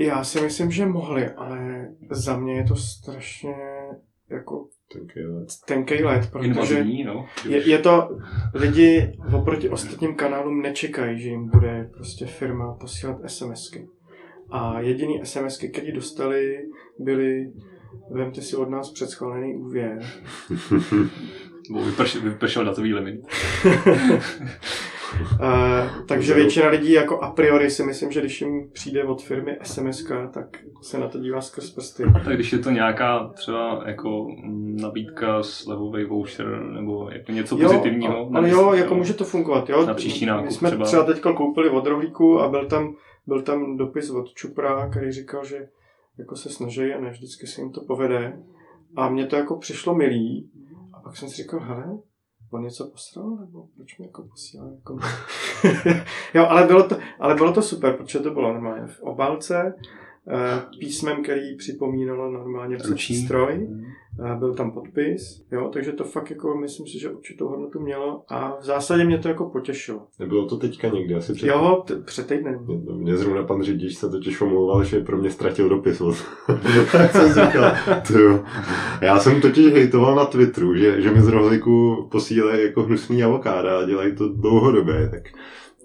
Já si myslím, že mohli, ale za mě je to strašně jako tenkej let, protože Invazivní, no. je, je to, lidi oproti ostatním kanálům nečekají, že jim bude prostě firma posílat SMSky. A jediný SMSky, které dostali, byly vemte si od nás předschválený úvěr. Vypršel datový limit. Uh, takže většina lidí jako a priori si myslím, že když jim přijde od firmy SMS, tak se na to dívá skrz prsty. Tak když je to nějaká třeba jako nabídka, slevový voucher nebo jako něco pozitivního. Jo, na ale jo, jako může to fungovat. Jo. Na příští nákup My jsme třeba. třeba, teďka koupili od rohlíku a byl tam, byl tam dopis od Čupra, který říkal, že jako se snaží a ne vždycky se jim to povede. A mně to jako přišlo milý. A pak jsem si říkal, hele, on něco posral, nebo proč mi jako posílá? Jako... jo, ale bylo, to, ale bylo to super, protože to bylo normálně v obálce, písmem, který připomínalo normálně Ruční. stroj. A byl tam podpis, jo, takže to fakt jako myslím si, že určitou hodnotu mělo a v zásadě mě to jako potěšilo. Nebylo to teďka někdy, asi před... Jo, t- před týdnem. Mě- Mě zrovna pan řidič se totiž omlouval, že pro mě ztratil dopis. tak jsem říkal, to jo. Já jsem totiž hejtoval na Twitteru, že, že mi z rohlíku posílají jako hnusný avokáda a dělají to dlouhodobě, tak,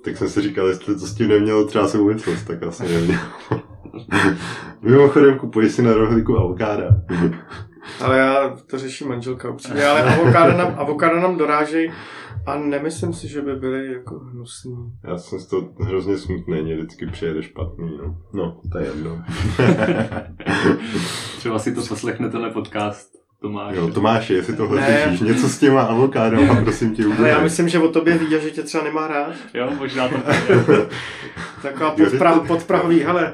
tak jsem si říkal, jestli to s tím nemělo třeba souvislost, tak asi nemělo. Mimochodem kupuji si na rohlíku avokáda. Ale já to řeším manželka upřímně, ale avokáda nám, avokáda nám dorážejí a nemyslím si, že by byly jako hnusný. Já jsem z toho hrozně smutný, mě vždycky přijede špatný. No, no to je jedno. Třeba si to poslechne tenhle podcast Tomáš. Jo, Tomáši, jestli tohle Ne. slyšíš, něco s těma avokádama, prosím tě, Ale udělej. já myslím, že o tobě ví, že tě třeba nemá rád. jo možná to Taková podpra, podprahový, hele,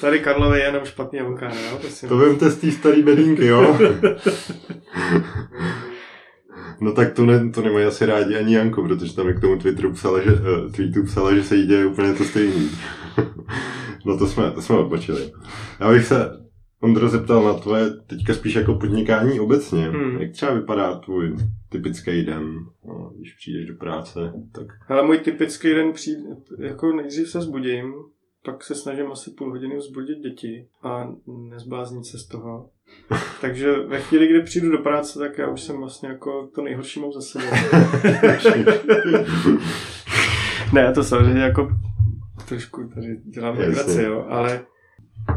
tady Karlově je jenom špatný avokádo, jo, prosím. To vemte z té starý bedínky, jo? No tak to, ne, to nemají asi rádi ani Janko, protože tam k tomu Twitteru psala, že, uh, tweetu psala, že se jí děje úplně to stejný. no to jsme, to jsme odbočili. Já bych se, Ondro, zeptal na tvoje teďka spíš jako podnikání obecně. Hmm. Jak třeba vypadá tvůj typický den, no, když přijdeš do práce, tak Ale můj typický den přijde, jako nejdřív se zbudím, pak se snažím asi půl hodiny vzbudit děti a nezbláznit se z toho. Takže ve chvíli, kdy přijdu do práce, tak já už jsem vlastně jako to nejhorší mám za sebou. ne, to samozřejmě jako trošku tady dělám legraci, jo, ale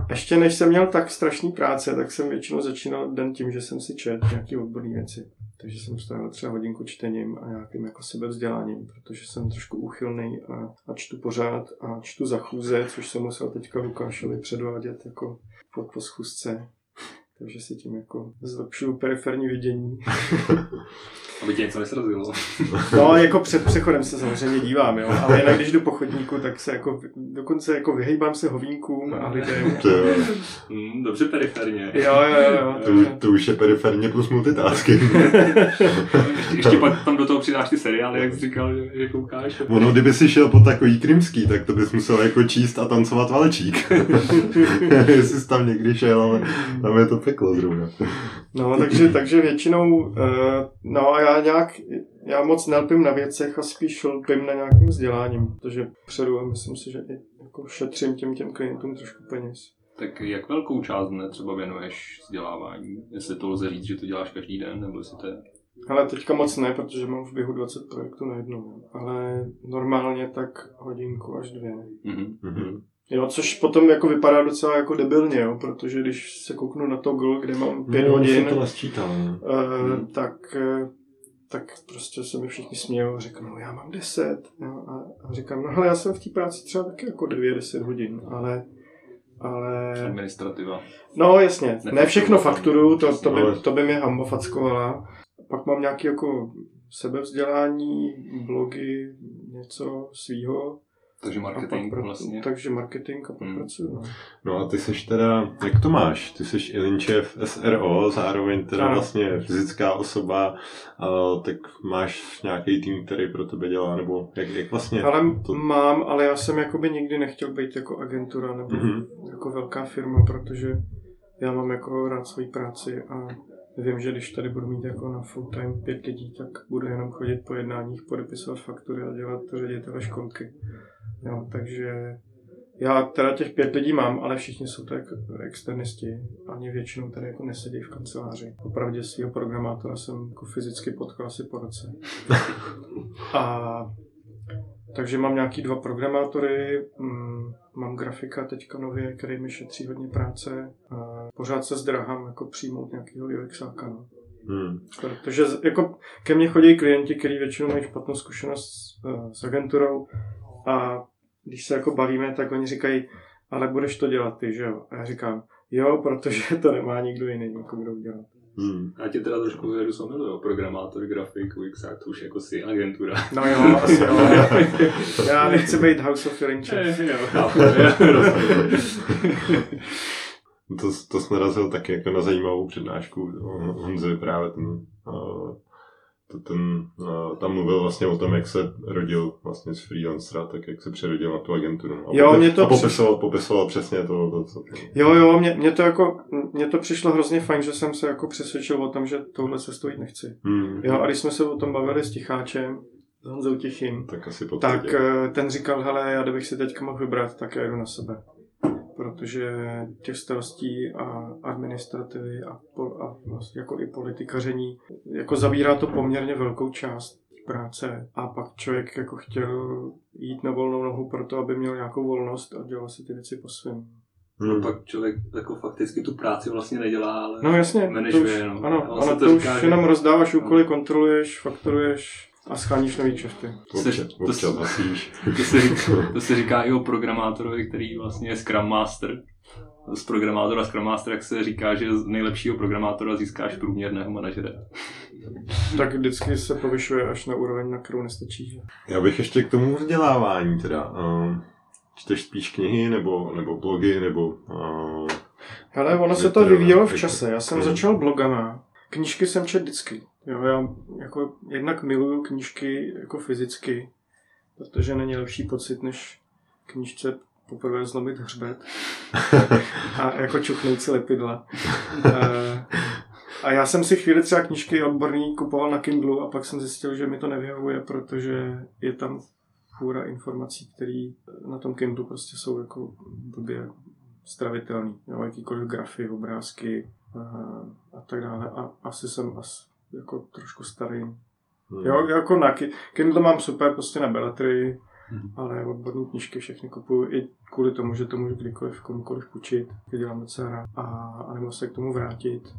ještě než jsem měl tak strašný práce, tak jsem většinou začínal den tím, že jsem si čet nějaké odborné věci. Takže jsem strávil třeba hodinku čtením a nějakým jako sebevzděláním, protože jsem trošku úchylný a, a čtu pořád a čtu za chůze, což jsem musel teďka Lukášovi předvádět jako po, po schůzce. Takže si tím jako zlepšuju periferní vidění. Aby tě něco nesrazilo. No, jako před přechodem se samozřejmě dívám, jo, ale jinak když jdu po chodníku, tak se jako, dokonce jako vyhejbám se hovínkům a lidem. To, jo. Mm, dobře periferně. Jo, jo, jo. jo to, už- to už je periferně plus multitasking. ještě, ještě pak tam do toho přidáš ty seriály, jak jsi říkal, že, že koukáš. Ono, kdyby si šel po takový krymský, tak to bys musel jako číst a tancovat valečík. Jestli jsi tam někdy šel, ale tam je to peklo zrovna. No, takže, takže většinou, uh, no a já nějak, já moc nelpím na věcech a spíš lpím na nějakým vzděláním, protože předu a myslím si, že i jako šetřím těm těm klientům trošku peněz. Tak jak velkou část dne třeba věnuješ vzdělávání? Jestli to lze říct, že to děláš každý den, nebo jestli to je... Ale teďka moc ne, protože mám v běhu 20 projektů najednou. Ale normálně tak hodinku až dvě. Mhm. Jo, což potom jako vypadá docela jako debilně, jo, protože když se kouknu na Toggle, kde mám pět No, hodin, to nasčítal. no. Uh, tak, eh, tak prostě se mi všichni smějou a řeknou, já mám 10. Jo, a, a říkám, no hele, já jsem v té práci třeba taky jako 9-10 hodin, ale, ale... Administrativa. No jasně, ne všechno fakturu, to, to, by, Ale- to by mě hamba fackovala. Pak mám nějaké jako sebevzdělání, blogy, něco svýho. Takže A pak marketing pra- vlastně. Takže marketing a pak Hmm. pracuju. No. No a ty seš teda, jak to máš? Ty seš Ilinčev SRO, zároveň teda Ano. vlastně fyzická osoba, a tak máš nějaký tým, který pro tebe dělá, nebo jak, jak vlastně? Ale to- mám, ale já jsem jakoby nikdy nechtěl být jako agentura nebo Mhm. jako velká firma, protože já mám jako rád svoji práci a vím, že když tady budu mít jako na full time pět lidí, tak budu jenom chodit po jednáních, podepisovat faktury a dělat ředitele školky. Jo, takže já teda těch pět lidí mám, ale všichni jsou to jako externisti. Ani většinou tady jako nesedí v kanceláři. Popravdě svého programátora jsem jako fyzicky potkal asi po roce. A takže mám nějaký dva programátory, mm, mám grafika teďka nově, který mi šetří hodně práce. A pořád se zdráhám jako přijmout nějakého UXáka. No. Hmm. Protože jako ke mně chodí klienti, kteří většinou mají špatnou zkušenost s, eh, s agenturou a když se jako bavíme, tak oni říkají, ale budeš to dělat ty, že jo? A já říkám, jo, protože to nemá nikdo jiný, jako kdo udělat. Hmm. Já tě teda trošku vyvedu z omylu, jo. Programátor, grafik, UXák, to už jako si agentura. No jo, asi jo. Já nechci být House of jo, chápu, jo. To, to jsi narazil taky jako na zajímavou přednášku o Honzovi právě ten, uh, ten, tam mluvil vlastně o tom, jak se rodil vlastně z freelancera, tak jak se přerodil na tu agenturu. A, Jo, mě to a popisoval, popisoval přesně to, to co Jo, jo, mě, mě, to jako, mně to přišlo hrozně fajn, že jsem se jako přesvědčil o tom, že touhle cestou jít nechci. Hmm. Jo, a když jsme se o tom bavili s Ticháčem, s Honzou Tichým, Tak asi po tak eh, ten říkal, hele, já kdybych si teďka mohl vybrat, tak já jdu na sebe. Protože těch starostí a administrativy a, po, a vlastně jako i politikaření, jako zabírá to poměrně velkou část práce a pak člověk jako chtěl jít na volnou nohu proto, aby měl nějakou volnost a dělal si ty věci po svém. hmm. Pak člověk jako fakticky tu práci vlastně nedělá, ale No jasně, to manažuje už, jenom. ano, Ono se ano, to to, už říká, že- jenom rozdáváš úkoly, kontroluješ, fakturuješ a scháníš nový kšefty. To-. To se, říká, to se říká i o programátorovi, který vlastně je Scrum Master. Z programátora Scrum Master, jak se říká, že z nejlepšího programátora získáš průměrného manažera. Tak vždycky se povyšuje až na úroveň, na kterou nestačí. Že? Já bych ještě k tomu vzdělávání teda. Uh, čteš spíš knihy nebo, nebo blogy nebo... Uh, Hele, ono se to to- vyvíjelo v to- čase. Já jsem Mm. začal blogama. Knížky jsem čet vždycky. Jo, já jako jednak miluju knížky jako fyzicky, protože není lepší pocit, než knížce poprvé zlomit hřbet a jako čuchnout si lepidla. Eh, A já jsem si chvíli třeba knížky odborný kupoval na Kindlu a pak jsem zjistil, že mi to nevyhovuje, protože je tam fůra informací, které na tom Kindle prostě jsou jako blbě stravitelný. Jo, jakýkoliv grafy, obrázky a, a tak dále. A asi jsem asi jako trošku starý. Hmm. Jo, jako na Ki- Kindle mám super prostě na beletry, Mhm. ale odborné knížky všechny kupuju i kvůli tomu, že to můžu kdykoliv komukoliv půjčit, když dělám docela rád. A, a nebo se k tomu vrátit.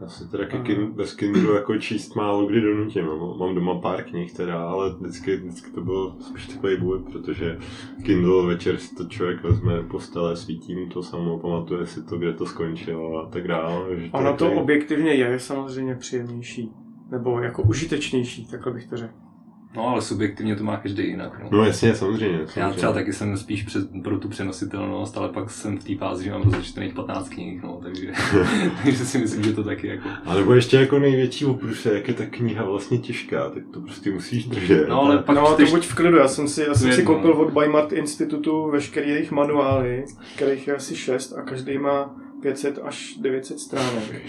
Já se teda ke kin, bez Kindlu jako číst málo kdy donutím. Mám- Mám doma pár knih teda, ale vždycky, vždycky to bylo spíš takový bůj, protože Kindle večer si to člověk vezme postele, svítí mu to samo, pamatuje si to, kde to skončilo a tak dále. Že Ono to takový- objektivně je samozřejmě příjemnější. Nebo jako užitečnější, takhle bych to řekl. No, ale subjektivně to má každý jinak. No. No jasně, samozřejmě. Já samozřejmě. třeba taky jsem spíš před, pro tu přenositelnost, ale pak jsem v té fázi, že mám rozečtených 15 knih, no, takže, takže si myslím, že to taky jako... A nebo ještě jako největší opruse, jak je ta kniha vlastně těžká, tak to prostě musíš držet. No, ale pak no, to čteš- buď v klidu, já jsem si, já jsem si koupil od Weimart institutu veškerý jejich manuály, kterých je asi 6 a každý má 500 až 900 stránek.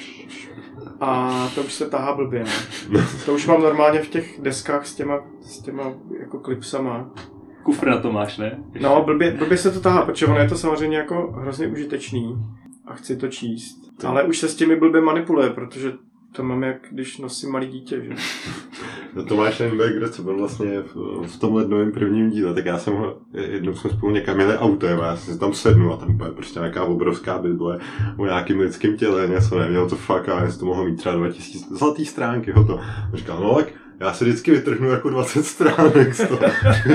A to už se tahá blbě, no. To už mám normálně v těch deskách s těma, s těma jako klipsama. Kufr na to máš, ne? No, blbě, blbě se to tahá, protože ono je to samozřejmě jako hrozně užitečný a chci to číst. Ale už se s těmi blbě manipuluje, protože to mám jak když nosím malý dítě, že? No Tomáš Renberger, co byl vlastně v, v tomhle novém prvním díle, tak já jsem ho, jednou jsme spolu někam jeli autem a já jsem si tam sednul a tam byla prostě nějaká obrovská bible o nějakým lidském těle, něco neměl to fakt a jestli to mohlo mít třeba 2000 zlatý stránky, ho to. A říkal, no tak já si vždycky vytrhnu jako 20 stránek z toho,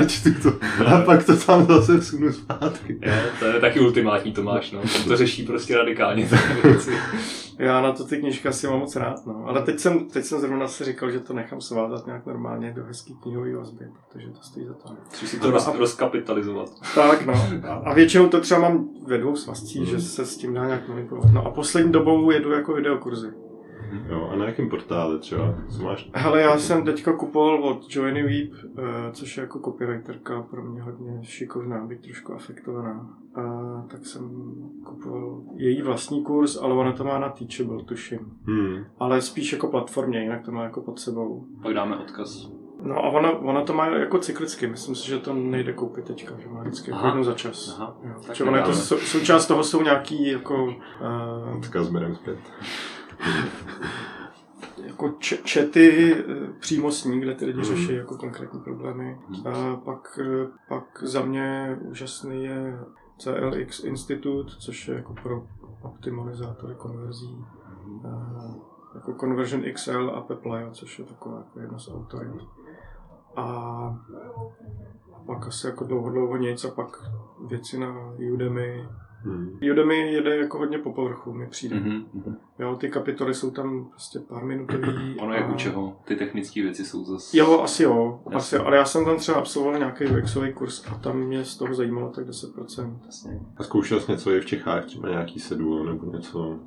čtu to a pak to tam zase vsunu zpátky. Je, to je taky ultimátní Tomáš, no. Ten to řeší prostě radikálně. věci. Já na to ty knížky asi mám moc rád, no. Ale teď jsem, teď jsem zrovna si říkal, že to nechám svázat nějak normálně do hezký knihový vazby, protože to stojí za to. Musíš si to roz, rozkapitalizovat. Tak, no. A, většinou to třeba mám ve dvou svazcích, že se s tím dá nějak manipulovat. No a poslední dobou jedu jako videokurzy. Jo, a na jakém portále třeba, co máš? Hele, já jsem teďka kupoval od Joanny Weep, eh, což je jako copywriterka pro mě hodně šikovná, být trošku afektovaná. A tak jsem kupoval její vlastní kurz, ale ona to má na Teachable, tuším. Hmm. Ale spíš jako platformě, jinak to má jako pod sebou. Pak dáme odkaz. No a ona, ona to má jako cyklicky, myslím si, že to nejde koupit teďka, že má vždycky jako Aha. jednou za čas. Aha. Jo, Tak takže ona je to, sou, součást toho jsou nějaký jako, uh, Odkaz berem zpět. Jako čety eh, přímo s ní, kde ty lidi Mhm. řeší jako konkrétní problémy. A pak, eh, pak za mě úžasný je CLX Institute, což je jako pro optimalizátory konverzí. Eh, jako Conversion XL a Peplaya, což je taková jako jedna z autorit. A pak asi jako dlouho, dlouho nic a pak věci na Udemy. Hmm. Udemy jede jako hodně po povrchu, mi přijde. Mhm, mhm. Jo, ty kapitoly jsou tam prostě pár minutový. Ono jak a- u čeho. Ty technické věci jsou zase... Jo, asi jo, Jasně. asi, jo. ale já jsem tam třeba absolvoval nějaký UXový kurz a tam mě z toho zajímalo tak 10%. Jasně. A zkoušel jsi něco i v Čechách, třeba nějaký sedu nebo něco?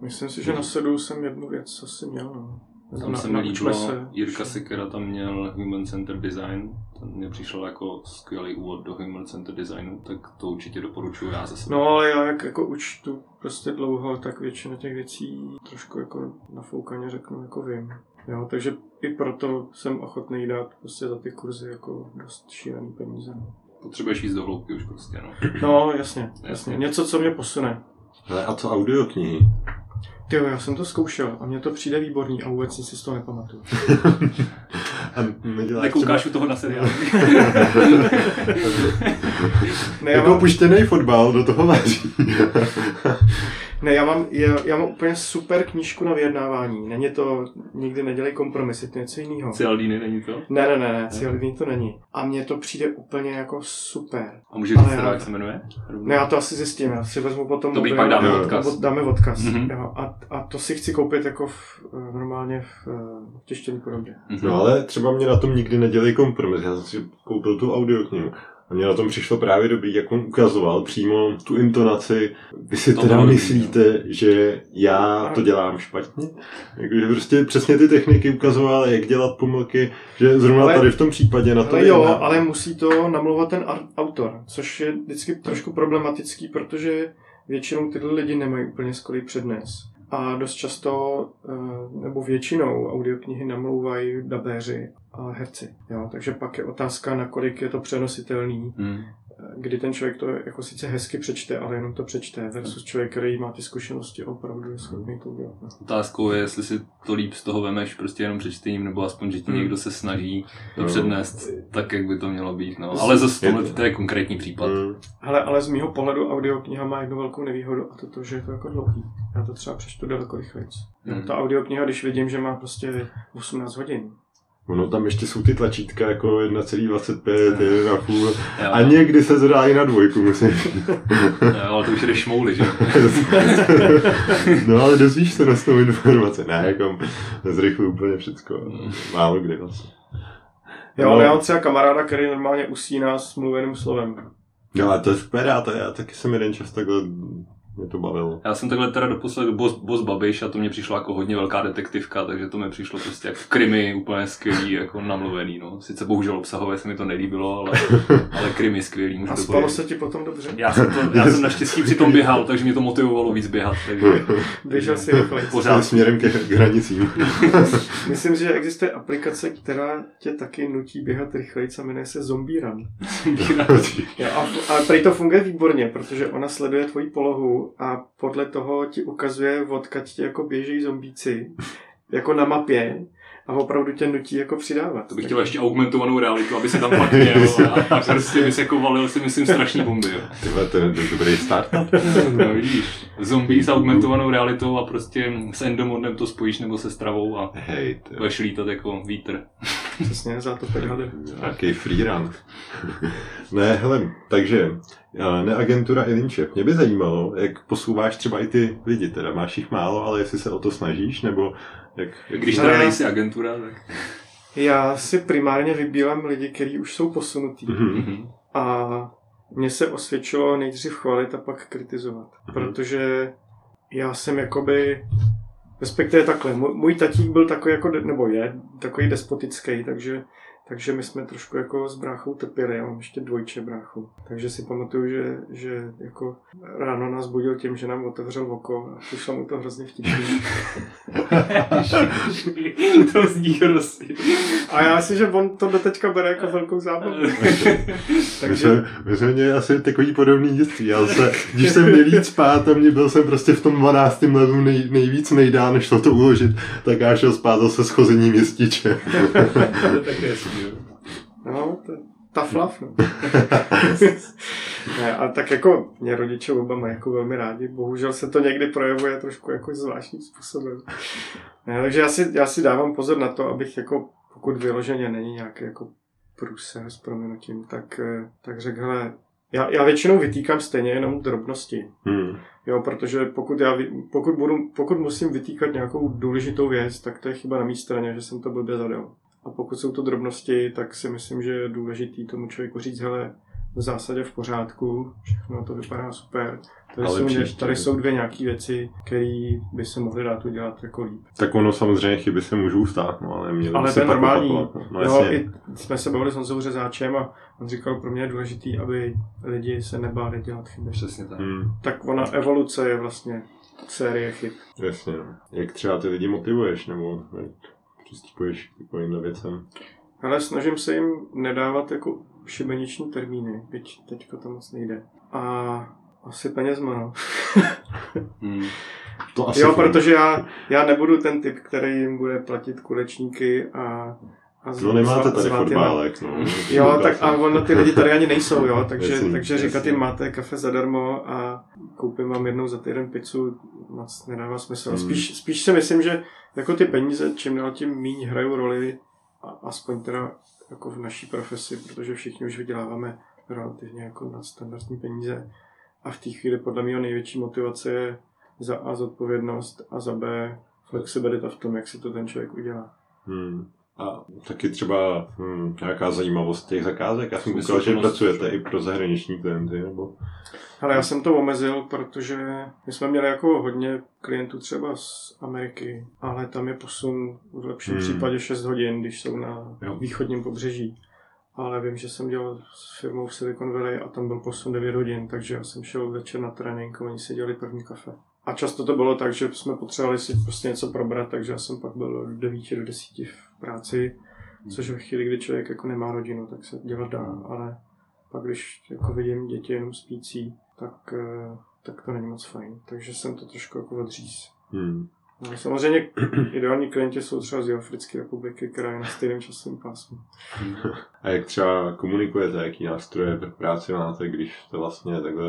Myslím si, že na sedu jsem jednu věc asi měl. No. Tam na- se mi líbilo, se. Jirka Sekera tam měl Human Center Design, ten mě přišel jako skvělý úvod do Human Center Designu, tak to určitě doporučuji já ze sebe. No ale já jak jako učtu prostě dlouho, tak většina těch věcí trošku jako nafoukaně řeknu, jako vím. Jo, takže i proto jsem ochotný dát prostě za ty kurzy jako dost šílený peníze. Potřebuješ jít do hloubky už prostě, no. No, jasně, jasně. Jasně. Něco, co mě posune. Ale a co audioknihy? Ty jo, já jsem to zkoušel a mně to přijde výborný a vůbec nic si z toho nepamatuju. Nekoukáš u toho na seriál. Ne, Jako mám, opuštěný fotbal do toho vaří. ne, já mám, já, já mám úplně super knížku na vyjednávání. Není to, nikdy nedělej kompromisy, to je něco jiného. Cialdini není to? Ne, ne, ne, ne, Cialini to není. A mně to přijde úplně jako super. A můžeš říct jak se jmenuje? Ne, já to asi zjistím, já si vezmu potom Dobrý, mobil pak dáme odkaz. a dáme odkaz. Mhm. Jo, a, a to si chci koupit jako v, eh, normálně v, eh, v tištěné podobě. Mhm. No ale třeba mě na tom nikdy nedělej kompromis. Já jsem si koupil tu audioknihu. A mě na tom přišlo právě dobrý, jak on ukazoval přímo tu intonaci. Vy si To teda dobrý, myslíte, že já to dělám špatně? Jakože prostě přesně ty techniky ukazoval, jak dělat pomlky, že zrovna Ale- tady v tom případě na to Ale jo, vyjedná- ale musí to namlouvat ten autor, což je vždycky trošku problematický, protože většinou tyhle lidi nemají úplně skvělý přednes. A dost často, eh, nebo většinou audioknihy namlouvají dabéři a herci. Jo? Takže pak je otázka, nakolik je to přenositelný, Hmm. Kdy ten člověk to jako sice hezky přečte, ale jenom to přečte, versus člověk, který má ty zkušenosti, opravdu je schopný to udělat. no. Otázkou je, jestli si to líp z toho vemeš prostě jenom přečtením, nebo aspoň, že ti Hmm. někdo se snaží to No. přednést tak, jak by to mělo být. No. Ale zase tohle to je konkrétní případ. Mm. Ale, ale z mýho pohledu audiokniha má jednu velkou nevýhodu a to to, že je to jako dlouhý. Já to třeba přečtu daleko rychleji. Hmm. Hmm. Ta audiokniha, když vidím, že má prostě 18 hodin, Ono tam ještě jsou ty tlačítka jako 1,25, 1,5 Jo. a někdy se zrá i na dvojku, musím. Jo, ale to už jde šmouly, že? no ale dozvíš se na svou informace. Ne, jako zrychlu úplně všecko. Mm. Málo kdy vlastně. Jo, No. ale já mám třeba kamaráda, který normálně usíná s mluveným slovem. No ale to je super, já, to, já taky jsem jeden čas takhle, mě to bavilo. Já jsem takhle teda doposled Boss, Boss Babiš a to mě přišlo jako hodně velká detektivka, takže to mi přišlo prostě jako krimi úplně skvělý, jako namluvený, no. Sice bohužel obsahově se mi to nelíbilo, ale, ale krimi skvělý, můžu A spalo se ti potom dobře? Já jsem, to, já jsem naštěstí přitom běhal, takže mě to motivovalo víc běhat, takže Běžel si rychleji. pořád. Směrem ke k hranicím. Myslím, že existuje aplikace, která tě taky nutí běhat rychleji a jmenuje se Zombie Run. A, a prý to funguje výborně, protože ona sleduje tvoji polohu a podle toho ti ukazuje, odkud ti jako běží zombíci, jako na mapě a opravdu tě nutí jako přidávat. To bych chtěl ještě augmentovanou realitu, aby se tam pak měl a, a prostě by se jako valil si myslím strašný bomby, jo. Tyhle, to je do- dobrý startup. No vidíš, zombie s augmentovanou realitou a prostě s endomodem to spojíš nebo se stravou a Hej, to budeš lítat jako vítr. Přesně, zátopek hady. Nějaký freerun. ne, hele, takže ne agentura Ilinčev. Mě by zajímalo, jak posouváš třeba i ty lidi, teda máš jich málo, ale jestli se o to snažíš, nebo jak... Když Ale teda nejsi agentura, tak... Já si primárně vybírám lidi, kteří už jsou posunutí. Mhm. Mhm. A mně se osvědčilo nejdřív chválit a pak kritizovat. Mhm. Protože já jsem jakoby, respektive takhle, můj, můj tatík byl takový jako, nebo je, takový despotický, takže, takže my jsme trošku jako s bráchou trpěli, já mám ještě dvojče bráchu. Takže si pamatuju, že, že jako ráno nás budil tím, že nám otevřel oko a přišlo mu to hrozně vtipný. to zní hrozně. A já si, že on to do teďka bere jako velkou zábavu. Takže my jsme měli asi takový podobný dětství. Já se, když jsem měl jít spát a mě byl jsem prostě v tom 12. levelu nej, nejvíc nejdá, než to, to uložit, tak já šel spát zase schození městíče. to je také hezký, jo. No, to, tough love, no. ne, ale tak jako mě rodiče oba mají jako velmi rádi. Bohužel se to někdy projevuje trošku jako zvláštním způsobem. Ne, takže já si, já si dávám pozor na to, abych jako, pokud vyloženě není nějaký jako průser s proměnutím, tak, eh, tak řekl, hele, já, já většinou vytýkám stejně jenom drobnosti. Hmm. Jo, protože pokud, já, pokud, budu, pokud musím vytýkat nějakou důležitou věc, tak to je chyba na mé straně, že jsem to blbě zadal. A pokud jsou to drobnosti, tak si myslím, že je důležitý tomu člověku říct, hele, v zásadě v pořádku, všechno to vypadá super. Tady, Ale jsou, příště. tady jsou dvě nějaké věci, které by se mohly dát udělat jako líp. Tak ono samozřejmě chyby se můžou stát, no ale měli Ale by to se normální. opakovat, No, no jo, i jsme se bavili s Honzou Řezáčem a on říkal, pro mě je důležitý, aby lidi se nebáli dělat chyby. Přesně tak. Hmm, Tak ona evoluce je vlastně série chyb. jasně. no. Jak třeba ty lidi motivuješ, nebo přistupuješ k takovýmhle věcem? Ale snažím se jim nedávat jako šibeniční termíny, byť teďka to moc nejde. A asi penězma, no. Hmm. To asi jo, funguje. protože já, já nebudu ten typ, který jim bude platit kulečníky a, No nemáte tady na- fotbálek, no. Jo, tak a ono ty lidi tady ani nejsou, jo, takže, Jasný, takže jasný. říkat jim máte kafe zadarmo a koupím vám jednou za týden pizzu, moc nedává smysl. Hmm. Spíš, spíš si myslím, že jako ty peníze čím dál tím míň hrajou roli, a, aspoň teda jako v naší profesi, protože všichni už vyděláváme relativně jako nadstandardní peníze a v té chvíli podle mě největší motivace je za A zodpovědnost a za B flexibilita v tom, jak si to ten člověk udělá. Hmm. A taky třeba hm, nějaká zajímavost těch zakázek. Já jsem koukal, že pracujete i pro zahraniční klienty, nebo? Ale já jsem to omezil, protože my jsme měli jako hodně klientů třeba z Ameriky, ale tam je posun v lepším Hmm. hmm. případě 6 hodin, když jsou na Jo. východním pobřeží. Ale vím, že jsem dělal s firmou v Silicon Valley a tam byl posun 9 hodin, takže já jsem šel večer na trénink a oni si dělali první kafe. A často to bylo tak, že jsme potřebovali si prostě něco probrat, takže já jsem pak byl od 9 do 10 v práci, což ve chvíli, kdy člověk jako nemá rodinu, tak se dělat dá, ale pak když jako vidím děti jenom spící, tak, eh, tak to není moc fajn. Takže jsem to trošku jako odříz. Hmm. No, samozřejmě ideální klienti jsou třeba z Jihoafrické republiky, která je na stejném časovém pásmu. A jak třeba komunikujete, jaký nástroje pro práci máte, když to vlastně takhle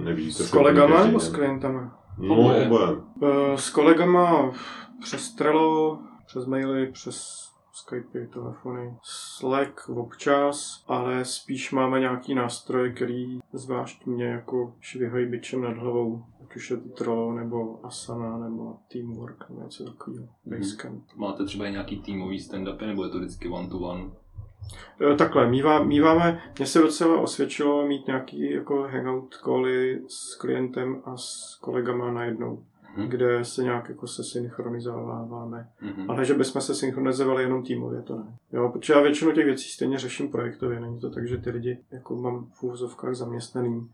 nevidíte? S kolegama nebo s klientama? No, Oboje. oboje. Eh, S kolegama přes Trello, přes maily, přes Skype, telefony, Slack občas, ale spíš máme nějaký nástroj, který zvlášť mě jako švihají bičem nad hlavou. Ať už je to Trello, nebo Asana, nebo Teamwork, nebo něco takového. Basecamp. Máte třeba i nějaký týmový stand-upy, nebo je to vždycky one-to-one? Takhle, mívá, míváme, mně se docela osvědčilo mít nějaký jako hangout cally s klientem a s kolegama najednou, Mhm. kde se nějak jako se synchronizováváme. Mhm. Ale že bychom se synchronizovali jenom týmově, to ne. Jo, protože já většinu těch věcí stejně řeším projektově, není to tak, že ty lidi jako mám v úvozovkách zaměstnaný,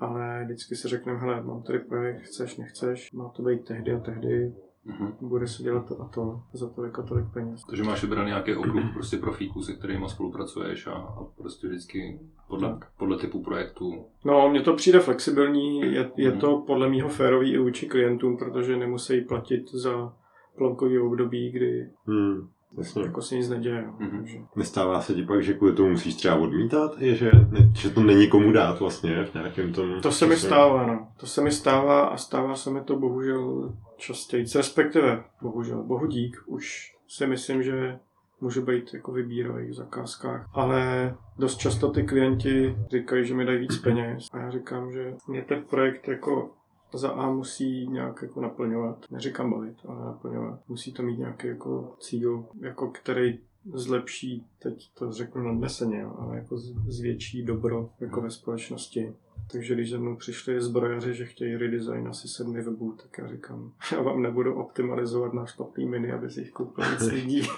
ale vždycky si řekneme, hele, mám tady projekt, chceš, nechceš, má to být tehdy a tehdy, Mhm. bude se dělat to a to, za tolik a tolik peněz. Takže máš vybraný nějaký okruh prostě profíků, se kterými spolupracuješ a, a prostě vždycky podle, podle typu projektu. No, mně to přijde flexibilní, je, je Mhm. to podle mýho férový i vůči klientům, protože nemusí platit za plonkový období, kdy Hmm. Jasně. jako se nic neděje. Mhm. Takže Nestává se ti pak, že kvůli tomu musíš třeba odmítat? Je, že, že to není komu dát vlastně v nějakém tom... To se mi stává, no. To se mi stává a stává se mi to bohužel častěji. Respektive, bohužel, bohu dík, už si myslím, že může být jako vybíravý v zakázkách. Ale dost často ty klienti říkají, že mi dají víc peněz. A já říkám, že mě ten projekt jako za A musí nějak jako naplňovat. Neříkám bavit, ale naplňovat. Musí to mít nějaký jako cíl, jako který zlepší, teď to řeknu nadneseně, ale jako zvětší dobro jako ve společnosti. Takže když za mnou přišli zbrojaři, že chtějí redesign asi sedmi webů, tak já říkám, já vám nebudu optimalizovat na špatný mini, aby si jich koupil víc lidí.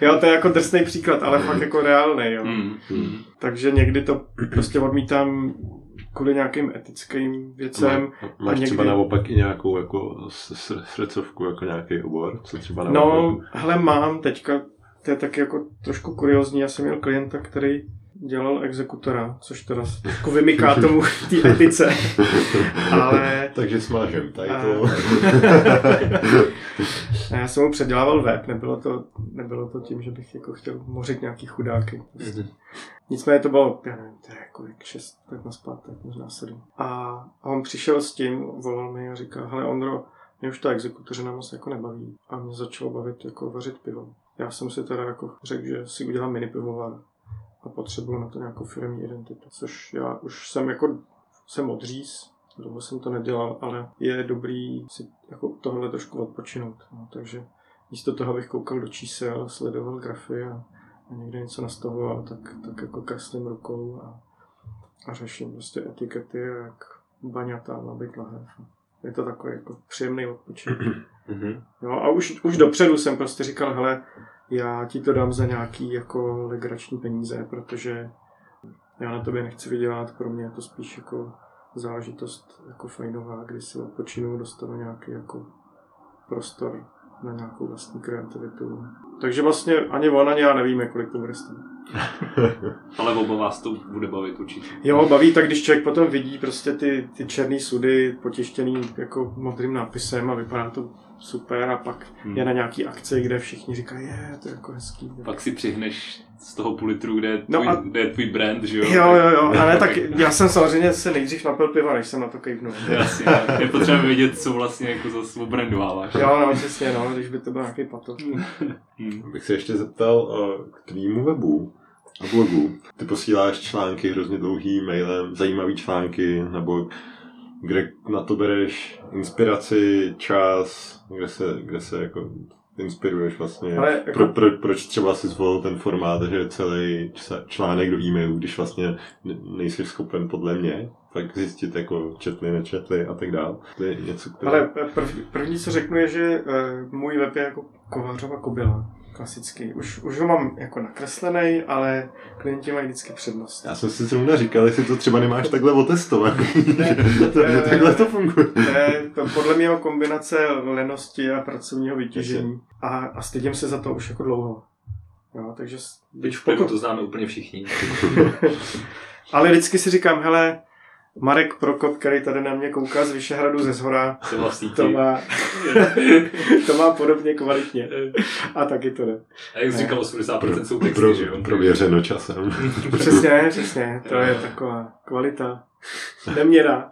jo, to je jako drsný příklad, ale fakt jako reálný. Jo. Mhm. Mhm. Takže někdy to prostě odmítám kvůli nějakým etickým věcem. Máš někdy- třeba naopak i nějakou jako srdcovku, jako nějaký obor? Co třeba No, naopak? hele, mám teďka, to je taky jako trošku kuriozní, já jsem měl klienta, který dělal exekutora, což teda jako vymyká tomu té etice, ale Takže smážem tady A- já jsem mu předělával web, nebylo to, nebylo to tím, že bych jako chtěl mořit nějaký chudáky. Nicméně to bylo, já nevím, to je jako jak šest let na zpátek, možná sedm. A, a on přišel s tím, volal mi a říkal, hele Ondro, mě už ta exekutořina moc jako nebaví. A mě začalo bavit jako vařit pivo. Já jsem si teda jako řekl, že si udělám mini pivovar a potřebuju na to nějakou firmní identitu. Což já už jsem jako, jsem odříz, dlouho jsem to nedělal, ale je dobrý si jako tohle trošku odpočinout. No, takže místo toho, abych koukal do čísel, sledoval grafy a, a někde něco nastavoval, tak, tak jako kreslím rukou a, a řeším prostě etikety, jak baňata má být lahev. Je to takový jako příjemný odpočinek. Mhm. Jo, a už, už dopředu jsem prostě říkal, hele, já ti to dám za nějaký jako legrační peníze, protože já na tobě nechci vydělat, pro mě je to spíš jako záležitost jako fajnová, kdy si odpočinu, dostanu nějaký jako prostor na nějakou vlastní kreativitu. Takže vlastně ani on, ani já nevíme, kolik to bude stát. Ale oba vás to bude bavit určitě. Jo, baví tak, když člověk potom vidí prostě ty, ty černé sudy potištěný jako modrým nápisem a vypadá to super a pak Hmm. je na nějaký akci, kde všichni říkají, je, to je jako hezký. Pak si přihneš z toho půl litru, kde je No tvůj, a- kde je tvůj brand, že jo? Jo, jo, jo, ale tak já jsem samozřejmě se nejdřív napil piva, než jsem na to kejvnul. Jasně, je potřeba vědět, co vlastně jako za brandováváš. Jo, no, přesně, no, když by to byl nějaký pato. Hmm. Bych se ještě zeptal eh, k tvýmu webu a blogu. Ty posíláš články hrozně dlouhý mailem, zajímavý články, nebo kde na to bereš inspiraci, čas, kde se, kde se jako inspiruješ vlastně. Ale jako- Pro, pro, proč třeba si zvolil ten formát, že celý článek do e-mailu, když vlastně ne- nejsi schopen podle mě tak zjistit, jako četli, nečetli a tak dále. To je něco, které... Ale prv, první, co řeknu, je, že uh, můj web je jako kovářova kobila, klasický. Už, už ho mám jako nakreslený, ale klienti mají vždycky přednost. Já jsem si zrovna říkal, jestli to třeba nemáš takhle otestovat. Ne, to, ne, takhle to funguje. To je to podle mě kombinace lenosti a pracovního vytížení. A, a stydím se za to už jako dlouho. Jo, takže Teď v plivu to známe úplně všichni. Ale vždycky si říkám, hele, Marek Prokop, který tady na mě kouká z Vyšehradu ze zhora, To má, to má podobně kvalitně. A taky to jde. A jak jsi říkal, 80% jsou texty, pro, že jo? prověřeno časem. Přesně, přesně. To je taková kvalita. Neměra.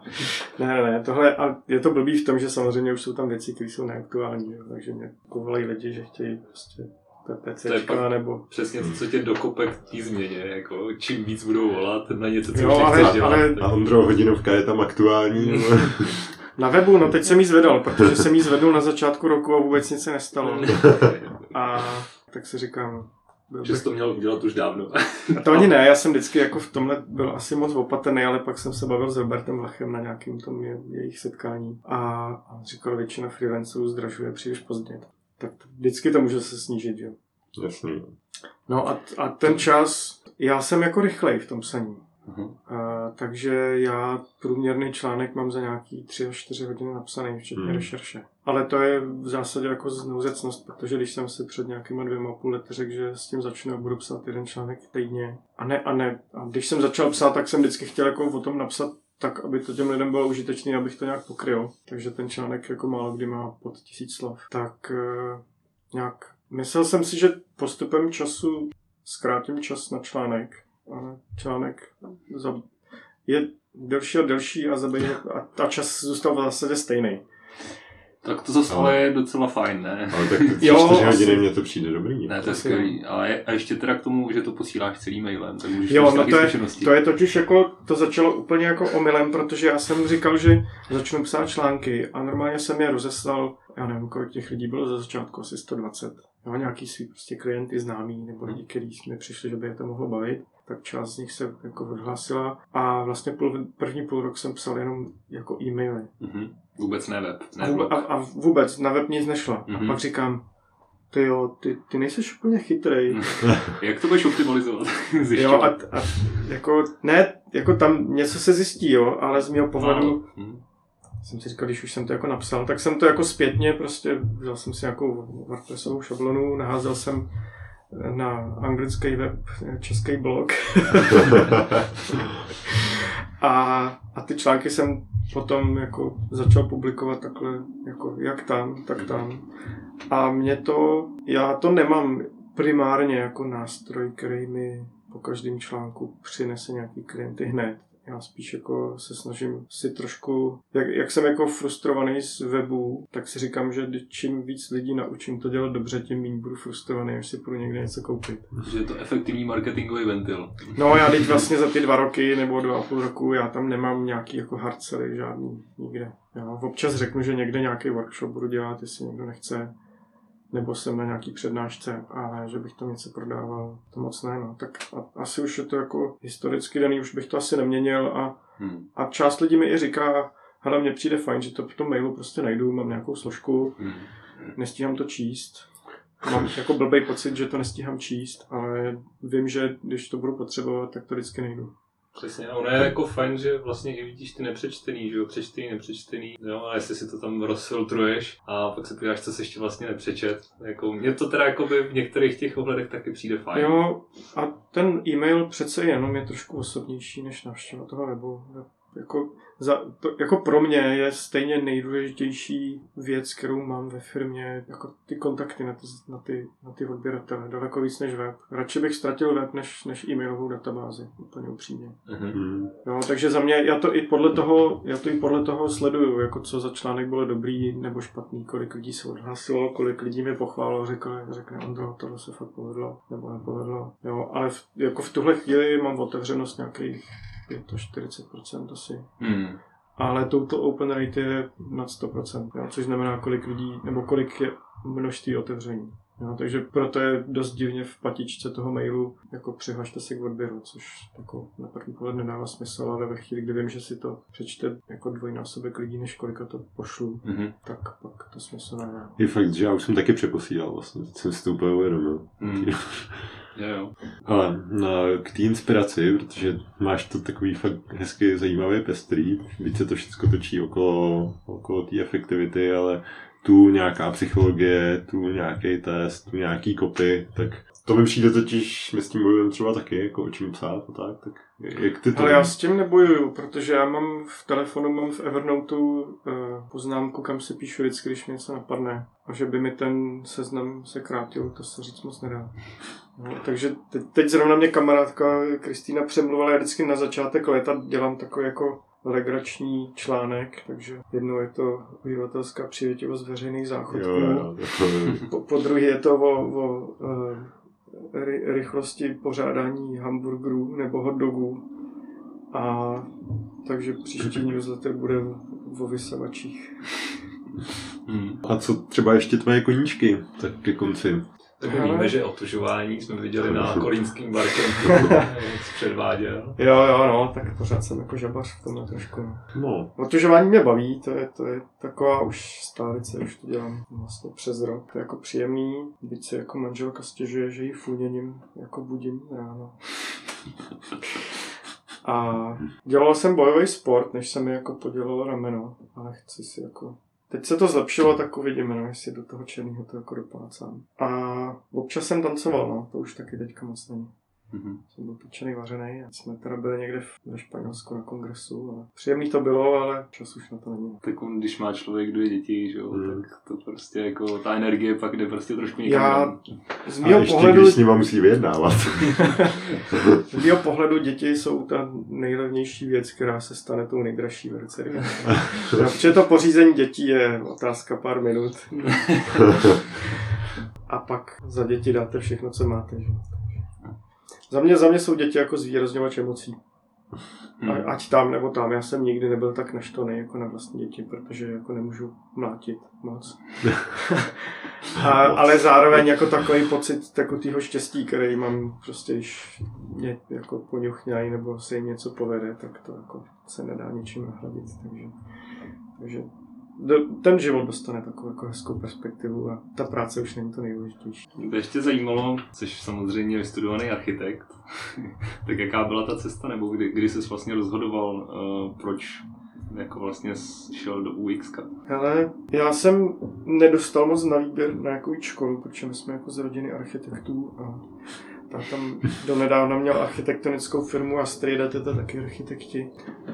Ne, ne, ne, tohle, a je to blbý v tom, že samozřejmě už jsou tam věci, které jsou neaktuální, jo, takže mě povolají lidi, že chtějí prostě To je PPCčka, pak- nebo... Přesně to, co tě dokope k té změně, jako čím víc budou volat na něco, co Jo, už ale- dělat. ale- tak- A Ondro, hodinovka je tam aktuální? Nebo... Na webu, no teď jsem jí zvedal, protože jsem jí zvedl na začátku roku a vůbec nic se nestalo. A tak si říkám, byl Že bych jsi to měl udělat už dávno. A to ani ne, já jsem vždycky jako v tomhle byl asi moc opatrný, ale pak jsem se bavil s Robertem Lachem na nějakým tom je, jejich setkání a, a říkal, většina freelancerů zdražuje příliš pozdě. Tak vždycky to může se snížit, jo. Jasný. No a, a ten čas, já jsem jako rychlej v tom psaní. Mhm. A, takže já průměrný článek mám za nějaký 3 až 4 hodiny napsaný, včetně Hmm. rešerše. Ale to je v zásadě jako znouzecnost, protože když jsem si před nějakýma dvěma půl lety řekl, že s tím začnu a budu psát jeden článek týdně. A ne, a ne. A když jsem začal psát, tak jsem vždycky chtěl jako o tom napsat tak, aby to těm lidem bylo užitečný, abych to nějak pokryl. Takže ten článek jako málo kdy má pod tisíc slov. Tak eh, nějak myslel jsem si, že postupem času zkrátím čas na článek. Ale článek za, je delší a delší a, zabije, a, a čas zůstal v zásadě stejný. Tak to zase ale je docela fajn, ne? Ale tak ty Jo, 4 asi. hodiny mně to přijde dobrý. Ne, to je Asi skvělý. Ale je- a ještě teda k tomu, že to posíláš celým mailem, tak můžeš Jo, no to je, to je totiž jako, to začalo úplně jako omylem, protože já jsem říkal, že začnu psát články a normálně jsem je rozeslal, já nevím, kolik těch lidí bylo za začátku, asi 120. Jo, nějaký svý prostě klienty známí nebo lidi, kteří mi přišli, že by je to mohlo bavit, tak část z nich se jako odhlásila a vlastně půl, první půl rok jsem psal jenom jako e-maily. Mhm. Vůbec ne web, A, ne blog. a, a vůbec na web nic nešlo. Mhm. A pak říkám, ty jo, ty, ty nejseš úplně chytrej. Jak to budeš optimalizovat? Jo, a, a jako, ne, jako tam něco se zjistí, jo, ale z mého pohledu Mhm. jsem si říkal, když už jsem to jako napsal, tak jsem to jako zpětně prostě, vzal jsem si nějakou WordPressovou šablonu, naházel jsem na anglický web český blog a, a ty články jsem potom jako začal publikovat takhle, jako jak tam, tak tam. A mě to, já to nemám primárně jako nástroj, který mi po každém článku přinese nějaký klienty hned. Já spíš jako se snažím si trošku, jak, jak jsem jako frustrovaný z webu, tak si říkám, že čím víc lidí naučím to dělat dobře, tím méně budu frustrovaný, až si půjdu někde něco koupit. Že je to efektivní marketingový ventil. No já teď vlastně za ty dva roky nebo dva a půl roku já tam nemám nějaký jako hard žádný nikde. Já občas řeknu, že někde nějaký workshop budu dělat, jestli někdo nechce, nebo jsem na nějaký přednášce, ale že bych tam něco prodával, to moc ne, no. Tak a, asi už je to jako historicky daný, už bych to asi neměnil a, Hmm. a část lidí mi i říká, hele, mně přijde fajn, že to v tom mailu prostě najdu, mám nějakou složku, Hmm. nestíhám to číst. Mám jako blbý pocit, že to nestíhám číst, ale vím, že když to budu potřebovat, tak to vždycky nejdu. Přesně, a ono je jako fajn, že vlastně i vidíš ty nepřečtený, že jo, přečtený, nepřečtený, jo, a jestli si to tam rozfiltruješ a pak se podíváš, co se ještě vlastně nepřečet. Jako, mně to teda jako by v některých těch ohledech taky přijde fajn. Jo, a ten e-mail přece jenom je trošku osobnější než návštěva toho webu. Jako, za, to, jako pro mě je stejně nejdůležitější věc, kterou mám ve firmě, jako ty kontakty na ty, na ty, na ty odběratele, daleko víc než web. Radši bych ztratil web než, než e-mailovou databázi, úplně upřímně. Mhm. Hmm. Jo, takže za mě, já to i podle toho, já to i podle toho sleduju, jako co za článek bylo dobrý nebo špatný, kolik lidí se odhlásilo, kolik lidí mi pochválilo, řekl, řekne Ondro, tohle se fakt povedlo, nebo nepovedlo. Jo, ale v, jako v tuhle chvíli mám otevřenost nějakých 45% asi. Hmm. Ale touto open rate je nad 100%, jo, což znamená, kolik lidí, nebo kolik je množství otevření. Jo, takže proto je dost divně v patičce toho mailu, jako přihlašte se k odběru, což jako na první pohled nedává smysl, ale ve chvíli, kdy vím, že si to přečte jako dvojnásobek lidí, než kolika to pošlu, Mhm. tak pak to smysl nedá. Je fakt, že já už jsem taky přeposílal vlastně, teď jsem si to úplně uvědomil. Mm. Jo, jo. Ale no, k té inspiraci, protože máš to takový fakt hezky zajímavý pestrý, víc se to všechno točí okolo, okolo té efektivity, ale tu nějaká psychologie, tu nějaký test, tu nějaký kopy, tak to mi přijde totiž, my s tím bojujeme třeba taky, jako o čím psát a tak, tak jak ty to Ale já s tím nebojuju, protože já mám v telefonu, mám v Evernoteu uh, poznámku, kam si píšu vždycky, když mě něco napadne. A že by mi ten seznam se krátil, to se říct moc nedá. No, takže teď, teď zrovna mě kamarádka Kristýna přemluvala, já vždycky na začátek léta dělám takový jako legrační článek, takže jednou je to uživatelská přivětivost veřejných záchodků. Jo, jo, jo. Po, po druhé je to o, o uh, ry, rychlosti pořádání hamburgerů nebo hot dogů. A takže příští newsletter bude o vysavačích. Mm. A co třeba ještě tvoje koníčky, tak ke konci. Tak Ale- víme, že otužování jsme viděli na kolínským barkem, předváděl. Jo, jo, no, tak pořád jsem jako žabař v tomhle trošku. No. No, Otužování mě baví, to je, to je taková už stálice, už to dělám vlastně přes rok. To je jako příjemný, byť se jako manželka stěžuje, že jí funěním jako budím ráno. A dělal jsem bojový sport, než se mi jako podělalo rameno, ale chci si jako... Teď se to zlepšilo, tak uvidíme, no, jestli do toho černého to jako doplácám. A občas jsem tancoval, no, to už taky teďka moc není. Mhm. Jsem byl pečený, vařený. A jsme teda byli někde v- ve Španělsku na kongresu. A příjemný to bylo, ale čas už na to není. Tak on, když má člověk dvě děti, že jo, Mm. tak to prostě jako, ta energie pak jde prostě trošku někam. Já- jinam. Z a mého ještě pohledu, když s nima musí vyjednávat. z mýho pohledu děti jsou ta nejlevnější věc, která se stane tou nejdražší v roce. No, Protože to pořízení dětí je otázka pár minut. A pak za děti dáte všechno, co máte. Že? Za mě, za mě jsou děti jako zvýrazňovač emocí. Hmm. A, ať tam nebo tam. Já jsem nikdy nebyl tak naštvaný jako na vlastní děti, protože jako nemůžu mlátit moc. A, ale zároveň jako takový pocit takového štěstí, který mám prostě, když mě jako poňuchňají nebo se jim něco povede, tak to jako se nedá ničím nahradit. Takže, takže ten život dostane takovou jako hezkou perspektivu a ta práce už není to nejdůležitější. Mě by ještě zajímalo, jsi samozřejmě vystudovaný architekt, tak jaká byla ta cesta, nebo kdy, kdy jsi vlastně rozhodoval, uh, proč jako vlastně šel do UX? Hele, já jsem nedostal moc na výběr na jakou školu, protože my jsme jako z rodiny architektů a ta tam donedávna měl architektonickou firmu a strýda to taky architekti.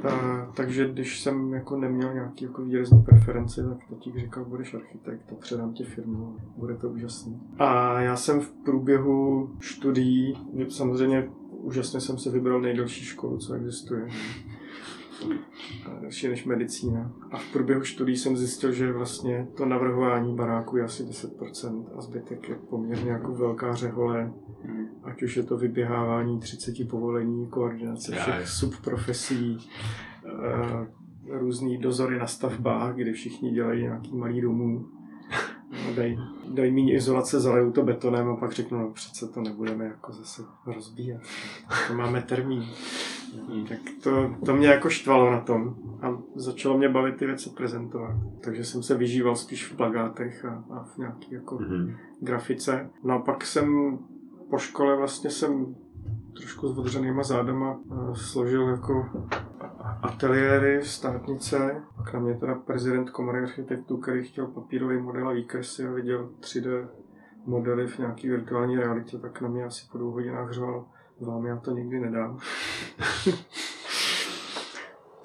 A, takže když jsem jako neměl nějaký jako výrazný preference, tak tatík říkal, budeš architekt a předám ti firmu, bude to úžasný. A já jsem v průběhu studií, samozřejmě úžasně jsem si vybral nejdelší školu, co existuje delší než medicína. A v průběhu studií jsem zjistil, že vlastně to navrhování baráku je asi 10% a zbytek je poměrně jako velká řehole, Hmm. ať už je to vyběhávání 30 povolení, koordinace Já, všech je. subprofesí, eh, různý dozory na stavbách, kdy všichni dělají nějaký malý domů. No, Dají, dají méně izolace, zalejou to betonem a pak řeknou, no přece to nebudeme jako zase rozbíjet. To máme termín. Hmm. Tak to, to mě jako štvalo na tom a začalo mě bavit ty věci prezentovat. Takže jsem se vyžíval spíš v plagátech a, a v nějaký jako Mhm. grafice. No a pak jsem po škole vlastně jsem trošku s odřenýma zádama eh, složil jako ateliéry, státnice. Pak na mě teda prezident komory architektů, který chtěl papírový model a výkresy a viděl 3D modely v nějaký virtuální realitě, tak na mě asi po dvou hodinách řval, vám já to nikdy nedám.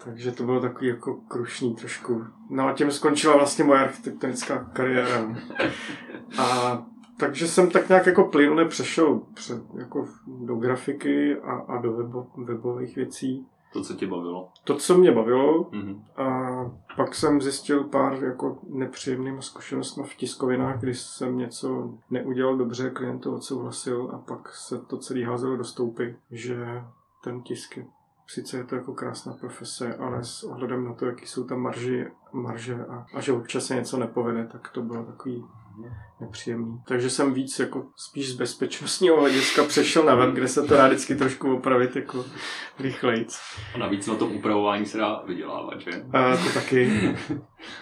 Takže to bylo takový jako krušný trošku. No a tím skončila vlastně moje architektonická kariéra. A takže jsem tak nějak jako plynule přešel před, jako do grafiky a, a do webo, webových věcí. To, co tě bavilo. To, co mě bavilo, Mhm. a pak jsem zjistil pár jako nepříjemnýma zkušenostmi v tiskovinách, když jsem něco neudělal dobře, klient to odsouhlasil a pak se to celé házelo do stoupy, že ten tisk je Sice je to jako krásná profese, ale s ohledem na to, jaký jsou tam marži, marže a, a že občas se něco nepovede, tak to bylo takový nepříjemný. Takže jsem víc jako spíš z bezpečnostního hlediska přešel na web, kde se to dá vždycky trošku opravit jako rychlejc. A navíc na tom upravování se dá vydělávat, že? A to taky.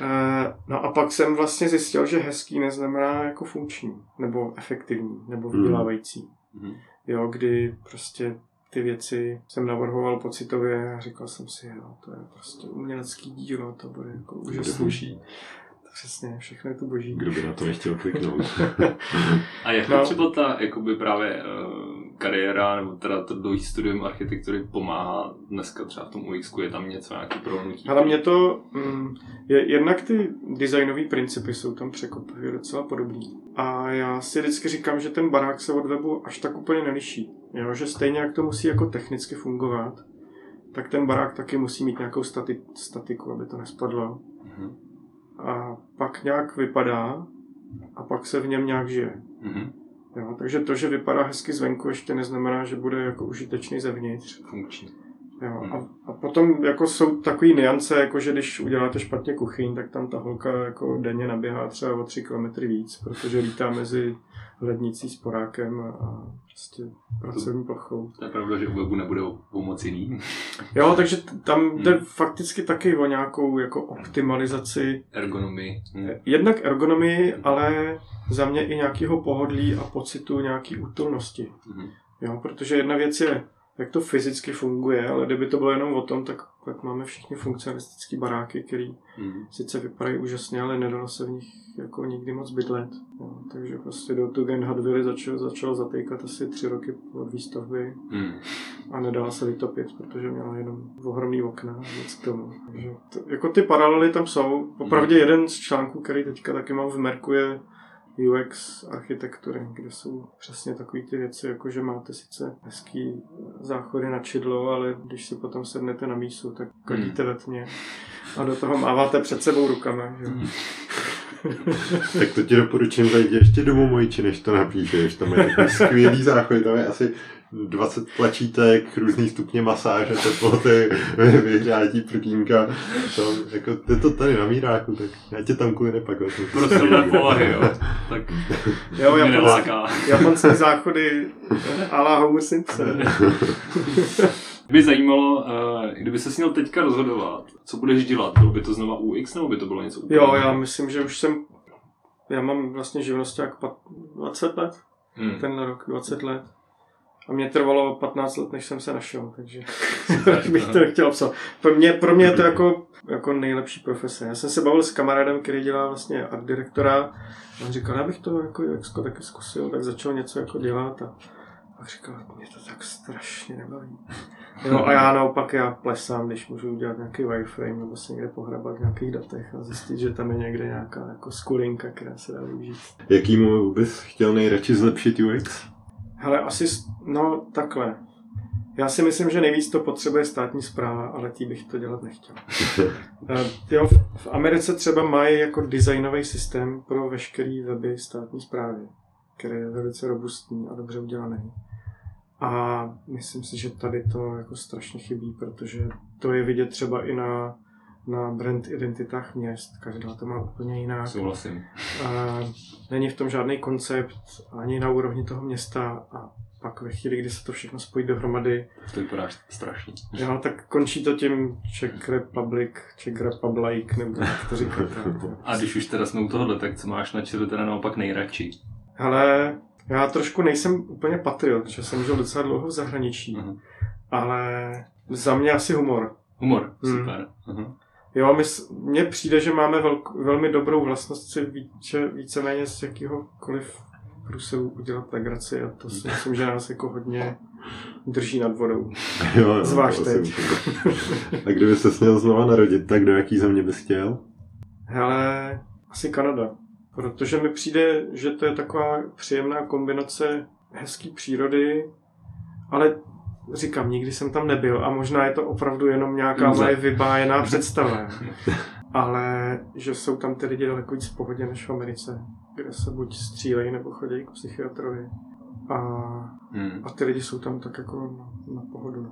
A, no a pak jsem vlastně zjistil, že hezký neznamená jako funkční, nebo efektivní, nebo vydělávající. Mhm. Jo, kdy prostě ty věci jsem navrhoval pocitově a říkal jsem si, jo, to je prostě umělecký dílo, to bude jako úžasný. Přesně, všechno je to boží. Kdo by na to nechtěl kliknout? A jak No. třeba ta jakoby právě uh, kariéra nebo teda to dlouhý studium architektury pomáhá dneska třeba v tom UX, je tam něco, nějaký prolnutí? Ale mě to, mm, je, jednak ty designové principy jsou tam překvapivě docela podobný. A já si vždycky říkám, že ten barák se od webu až tak úplně neliší. Jo, že stejně jak to musí jako technicky fungovat, tak ten barák taky musí mít nějakou stati- statiku, aby to nespadlo. Mhm. A pak nějak vypadá a pak se v něm nějak žije. Mhm. Jo, takže to, že vypadá hezky zvenku, ještě neznamená, že bude jako užitečný zevnitř. Funkční. Jo, Hmm. a, a potom jako jsou takové niance, jako že když uděláte špatně kuchyň, tak tam ta holka jako denně naběhá třeba o 3 km víc, protože lítá mezi lednicí s porákem a, a prostě pracovní plochou. To je pravda, že u webu nebude o, o moc jiný. Jo, takže tam jde Hmm. fakticky taky o nějakou jako optimalizaci Ergonomii. Hm. jednak ergonomii, ale za mě i nějakého pohodlí a pocitu nějaký útulnosti. Mhm. Jo, protože jedna věc je, jak to fyzicky funguje, ale kdyby to bylo jenom o tom, tak, tak máme všichni funkcionalistické baráky, které Mhm. sice vypadají úžasně, ale nedalo se v nich jako nikdy moc bydlet. Jo, takže prostě do Tugen Hadvily začal, začal zatýkat asi tři roky od výstavby Mhm. a nedala se vytopit, protože měla jenom ohromný okna a nic k tomu. Takže to, jako ty paralely tam jsou. Popravdě jeden z článků, který teďka taky mám v Merku, je UX architektury, kde jsou přesně takové ty věci, jako že máte sice hezký záchody na čidlo, ale když si potom sednete na mísu, tak kadíte ve tmě a do toho máváte před sebou rukama. Že? Mhm. tak to ti doporučím zajít ještě domů Mojči, než to napíšeš. Tam je takový skvělý záchod, tam je asi 20 tlačítek, různý stupně masáže, teploty, vyhřátí prkínka. To, jako, je to tady na míráku, tak já tě tam kvůli nepak. Pro silné povahy, jo. Tak Jo, mě japonský, neláká. japonský záchody a la Homer Simpson. Mě by zajímalo, uh, kdyby se měl teďka rozhodovat, co budeš dělat, bylo by to znova UX nebo by to bylo něco úplně Jo, já myslím, že už jsem, já mám vlastně živnost jak 20 let, Hmm. ten rok 20 let. A mě trvalo 15 let, než jsem se našel, takže bych to nechtěl obsat. Pro mě, pro mě je to jako, jako nejlepší profese. Já jsem se bavil s kamarádem, který dělá vlastně art direktora. A on říkal, já bych to jako UX taky zkusil, tak začal něco jako dělat a a říkal, mě to tak strašně nebaví. Jo, a já naopak já plesám, když můžu udělat nějaký wireframe nebo se někde pohrabat v nějakých datech a zjistit, že tam je někde nějaká jako skulinka, která se dá využít. Jakýmu bys chtěl nejradši zlepšit UX? Hele, asi, no takhle. Já si myslím, že nejvíc to potřebuje státní zpráva, ale tý bych to dělat nechtěl. Eh, jo, v- v Americe třeba mají jako designový systém pro veškerý weby státní zprávy, který je velice robustní a dobře udělaný. A myslím si, že tady to jako strašně chybí, protože to je vidět třeba i na, na brand identitách měst. Každá to má úplně jinak. Souhlasím. A není v tom žádný koncept ani na úrovni toho města a pak ve chvíli, kdy se to všechno spojí dohromady, To vypadá strašně. jo, tak končí to tím Czech Republic, Czech Republic, nebo jak to říkáte. A když už teda jsme u tohohle, tak co máš na čele teda naopak nejradši? Ale já trošku nejsem úplně patriot, že jsem žil docela dlouho v zahraničí, Aha. ale za mě asi humor. Humor, Hmm. super. Aha. Jo, my, mně přijde, že máme velk, velmi dobrou vlastnost si více, víceméně z jakýhokoliv průseru udělat legraci a to si myslím, že nás jako hodně drží nad vodou. Jo, jo, Zvlášť teď. A kdyby se směl znova narodit, tak do jaký země bys chtěl? Hele, asi Kanada. Protože mi přijde, že to je taková příjemná kombinace hezký přírody, ale říkám, nikdy jsem tam nebyl a možná je to opravdu jenom nějaká moje vybájená představa. Ale že jsou tam ty lidi daleko víc v pohodě než v Americe, kde se buď střílejí nebo chodí k psychiatrovi. A, Hmm. a ty lidi jsou tam tak jako na, na pohodu. No.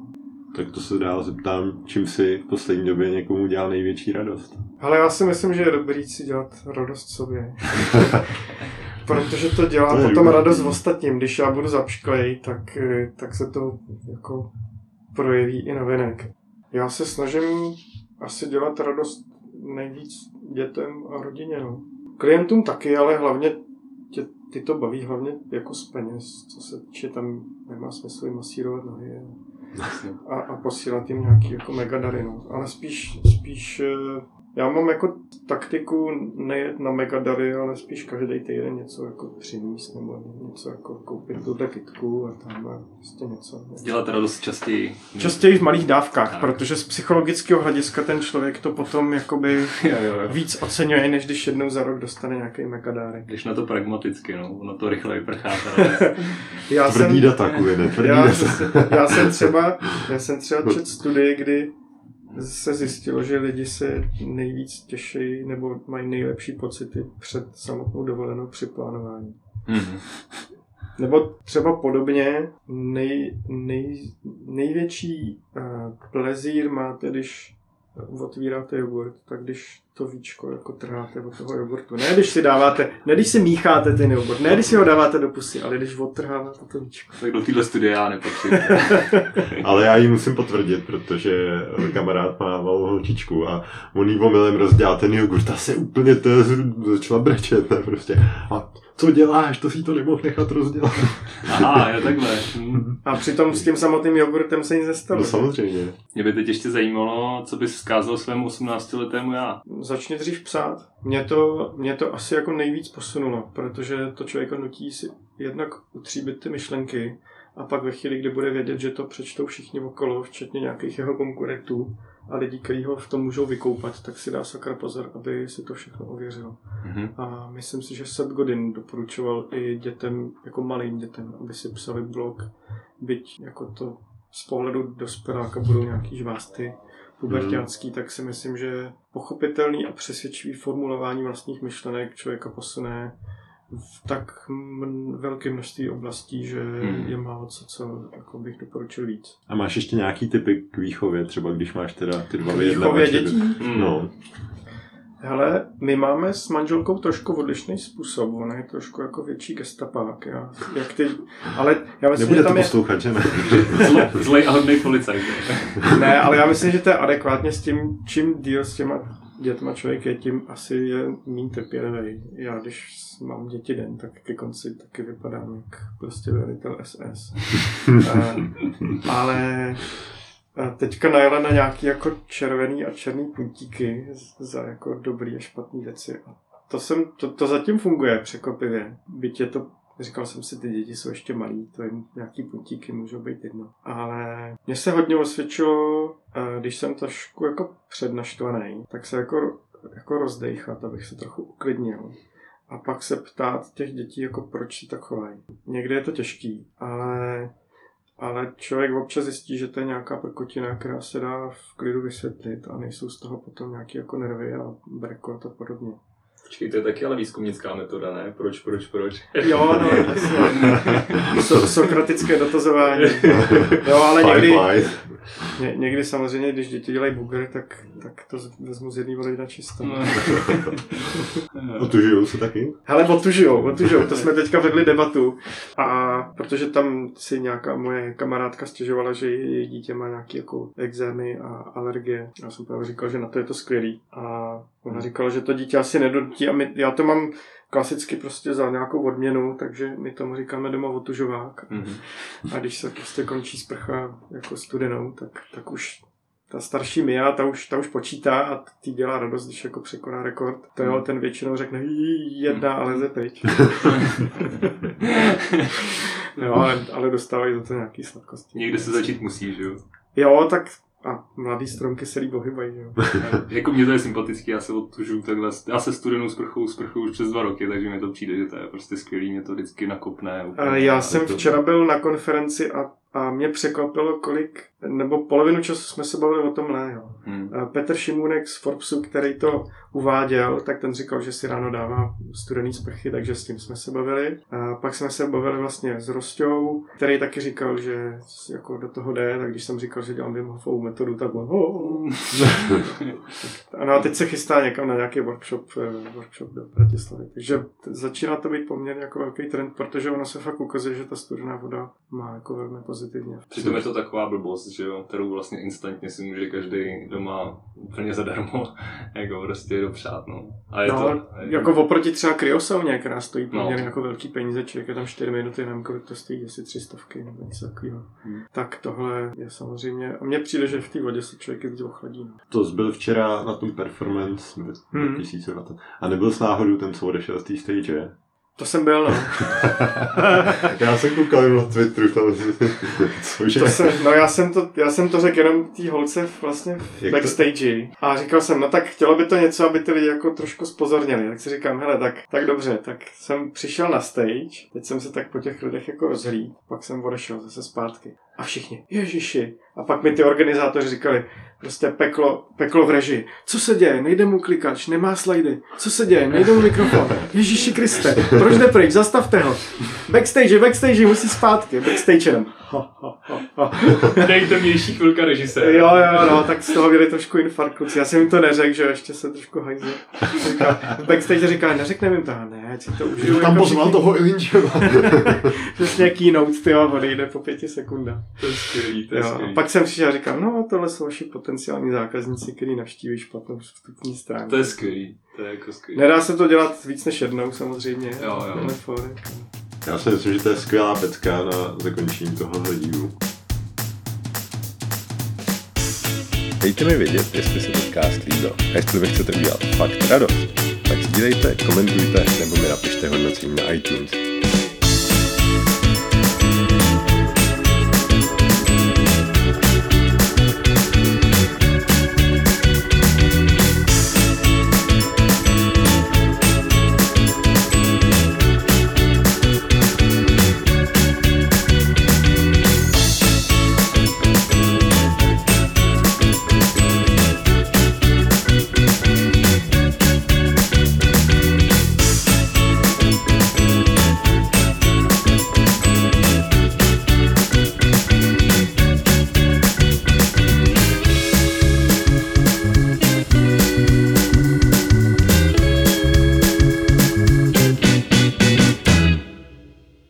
Tak to se dál zeptám, čím si v poslední době někomu dělal největší radost. Ale já si myslím, že je dobrý si dělat radost sobě. Protože to dělá To potom dobrý. radost v ostatním. Když já budu zapšklej, tak, tak se to jako projeví i na venek. Já se snažím asi dělat radost nejvíc dětem a rodině. No. Klientům taky, ale hlavně tě, ty to baví hlavně jako z peněz, co se týče tam nemá smysl masírovat nohy a, a posílat jim nějaký jako megadary. No. Ale spíš, spíš eh, já mám jako taktiku nejet na megadary, ale spíš každý týden něco jako přinést nebo něco jako koupit tuhle kitku a tam prostě něco. Dělat radost častěji. Častěji v malých dávkách, Tak. protože z psychologického hlediska ten člověk to potom jakoby Jo, jo, jo. víc oceňuje, než když jednou za rok dostane nějaký megadárek. Když na to pragmaticky, no, ono to rychle vyprchá. Já Tvrdý data, Kuvine, tvrdý já, data. já, jsem třeba, já jsem třeba čet studii, kdy se zjistilo, že lidi se nejvíc těší nebo mají nejlepší pocity před samotnou dovolenou při plánování. Mhm. Nebo třeba podobně nej, nej, největší uh, plezír máte, když otvíráte jogurt, tak když to víčko jako trháte od toho jogurtu. Ne když si dáváte, ne když si mícháte ten jogurt, ne když si ho dáváte do pusy, ale když odtrháváte to víčko. Tak do téhle studie já nepatřím. Ale já ji musím potvrdit, protože kamarád má malou holčičku a on jí omylem rozdělá ten jogurt a se úplně to začala brečet, ne, prostě. A co děláš, to si to nemohl nechat rozdělat. Aha, je takhle. Hm. A přitom s tím samotným jogurtem se nic nestalo. No samozřejmě. Mě by teď ještě zajímalo, co bys vzkázal svému 18-letému já. Začni dřív psát. Mě to, mě to asi jako nejvíc posunulo, protože to člověka nutí si jednak utříbit ty myšlenky a pak ve chvíli, kdy bude vědět, že to přečtou všichni okolo, včetně nějakých jeho konkurentů a lidí, kteří ho v tom můžou vykoupat, tak si dá sakra pozor, aby si to všechno ověřil. Mhm. A myslím si, že Seth Godin doporučoval i dětem, jako malým dětem, aby si psali blog, byť jako to z pohledu dospěláka budou nějaký žvásty puberťánský, tak si myslím, že pochopitelný a přesvědčivý formulování vlastních myšlenek člověka posune v tak m- velké množství oblastí, že Hmm. je málo co, co jako bych doporučil víc. A máš ještě nějaký typy k výchově, třeba když máš teda ty dva Výchově vyjednavače? dětí? No, Hele, my máme s manželkou trošku odlišný způsob, ona je trošku jako větší gestapák, já, jak ty, ale já myslím, že nebudete tam je, poslouchat, že ne? Zle, zlej a hodnej policajt. ne, ale já myslím, že to je adekvátně s tím, čím díl s těma dětma člověk je, tím asi je méně trpělivý. Já když mám děti den, tak ke konci taky vypadám jak prostě velitel SS. Eh, ale a teďka najela na nějaký jako červený a černý puntíky za jako dobrý a špatný věci. A to, jsem, to, to zatím funguje překvapivě. Byť je to, říkal jsem si, ty děti jsou ještě malí, to jim nějaký puntíky můžou být jedno. Ale mně se hodně osvědčilo, eh, když jsem trošku jako přednaštvaný, tak se jako, jako rozdejchat, abych se trochu uklidnil. A pak se ptát těch dětí, jako proč si tak chovají. Někdy je to těžký, ale ale člověk občas zjistí, že to je nějaká prkotina, která se dá v klidu vysvětlit a nejsou z toho potom nějaké jako nervy a brekot a podobně. Počkej, to je taky ale výzkumnická metoda, ne? Proč, proč, proč? Jo, no, jasně. So, sokratické dotazování. Jo, ale někdy, ně, někdy samozřejmě, když děti dělají bugry, tak, tak to vezmu z jedné vody na čisto. Otužujou se taky? Hele, otužujou, otužujou, to jsme teďka vedli debatu. A protože tam si nějaká moje kamarádka stěžovala, že její dítě má nějaké jako exémy a alergie. Já jsem právě říkal, že na to je to skvělý. A ona říkala, že to dítě asi nedonutí a my, já to mám klasicky prostě za nějakou odměnu, takže my tomu říkáme doma otužovák. Mhm. A když se prostě končí sprcha jako studenou, tak, tak už ta starší Mia, ta už, ta už počítá a ty dělá radost, když jako překoná rekord. To jo, ten většinou řekne "Jí, jedna a leze pryč. jo, ale, ale dostávají za to nějaký sladkosti. Někde se začít musí, že jo? Jo, tak a mladý stromky se líbí ohybají, jo. jako mě to je sympatický, já se odtužu takhle, já se studenou sprchou sprchu už přes dva roky, takže mi to přijde, že to je prostě skvělý, mě to vždycky nakopne. úplně. A Já jsem to- včera byl na konferenci a, a mě překvapilo, kolik, nebo polovinu času jsme se bavili o tomhle. Jo. Hmm. Petr Šimunek z Forbesu, který to uváděl, tak ten říkal, že si ráno dává studený sprchy, takže s tím jsme se bavili. A pak jsme se bavili vlastně s Rostou, který taky říkal, že jako do toho jde, tak když jsem říkal, že dělám Wim Hofovou metodu, tak on. Ano a teď se chystá někam na nějaký workshop, eh, workshop do Bratislavy. Takže začíná to být poměrně jako velký trend, protože ono se fakt ukazuje, že ta studená voda má jako velmi pozitivně. Přitom je to taková blbost, že jo, kterou vlastně instantně si může každý doma úplně zadarmo jako prostě dopřát, no. A je no, to, je jako oproti třeba kryosauně, která stojí No. poměrně jako velký peníze, člověk je tam 4 minuty, nevím, kolik to stojí, jestli 300 nebo něco takového. Hmm. Tak tohle je samozřejmě, a mně přijde, že v té vodě se člověk víc ochladí. no. To byl včera na tom performance Hmm. 2020. A nebyl s náhodou ten, co odešel z té stage? To jsem byl, no. Já jsem koukal na Twitteru, tam cože? To jsem, no já jsem to, já jsem to řekl jenom té holce vlastně v Jak to- backstage. A říkal jsem, no tak chtělo by to něco, aby ty lidi jako trošku spozorněli. Tak si říkám, hele, tak, tak dobře, tak jsem přišel na stage, teď jsem se tak po těch lidech jako rozhlíd, pak jsem odešel zase zpátky. A všichni, ježiši. A pak mi ty organizátoři říkali, prostě peklo, peklo v režii. Co se děje? Nejde mu klikač, nemá slajdy. Co se děje? Nejde mu mikrofon. Ježíši Kriste, proč jde pryč? Zastavte ho. Backstage, backstage, musí zpátky. Backstage jenom. Ha, ha, ha, ha. nejtemnější chvilka režiséra. Jo, jo, no, tak z toho měli trošku infarkt kluci. Já jsem jim to neřekl, že jo, ještě se trošku hajzl. V backstage říkal, neřekneme jim to, a ne, ať si to užiju. Tam jako pozval toho Ilinčeva. Přesně keynote, ty odejde po pěti sekundách. To je skvělý, to je Jo, a skvělý. pak jsem přišel a říkal, no tohle jsou vaši potenciální zákazníci, který navštíví špatnou vstupní stránku. To je skvělý, to je jako skvělý. Nedá se to dělat víc než jednou samozřejmě. Jo, jo. Já si myslím, že to je skvělá pecka na zakončení tohohle dílu. Dejte mi vědět, jestli se podcast líbil a jestli vy chcete udělat fakt radost. Tak sdílejte, komentujte nebo mi napište hodnocení na iTunes.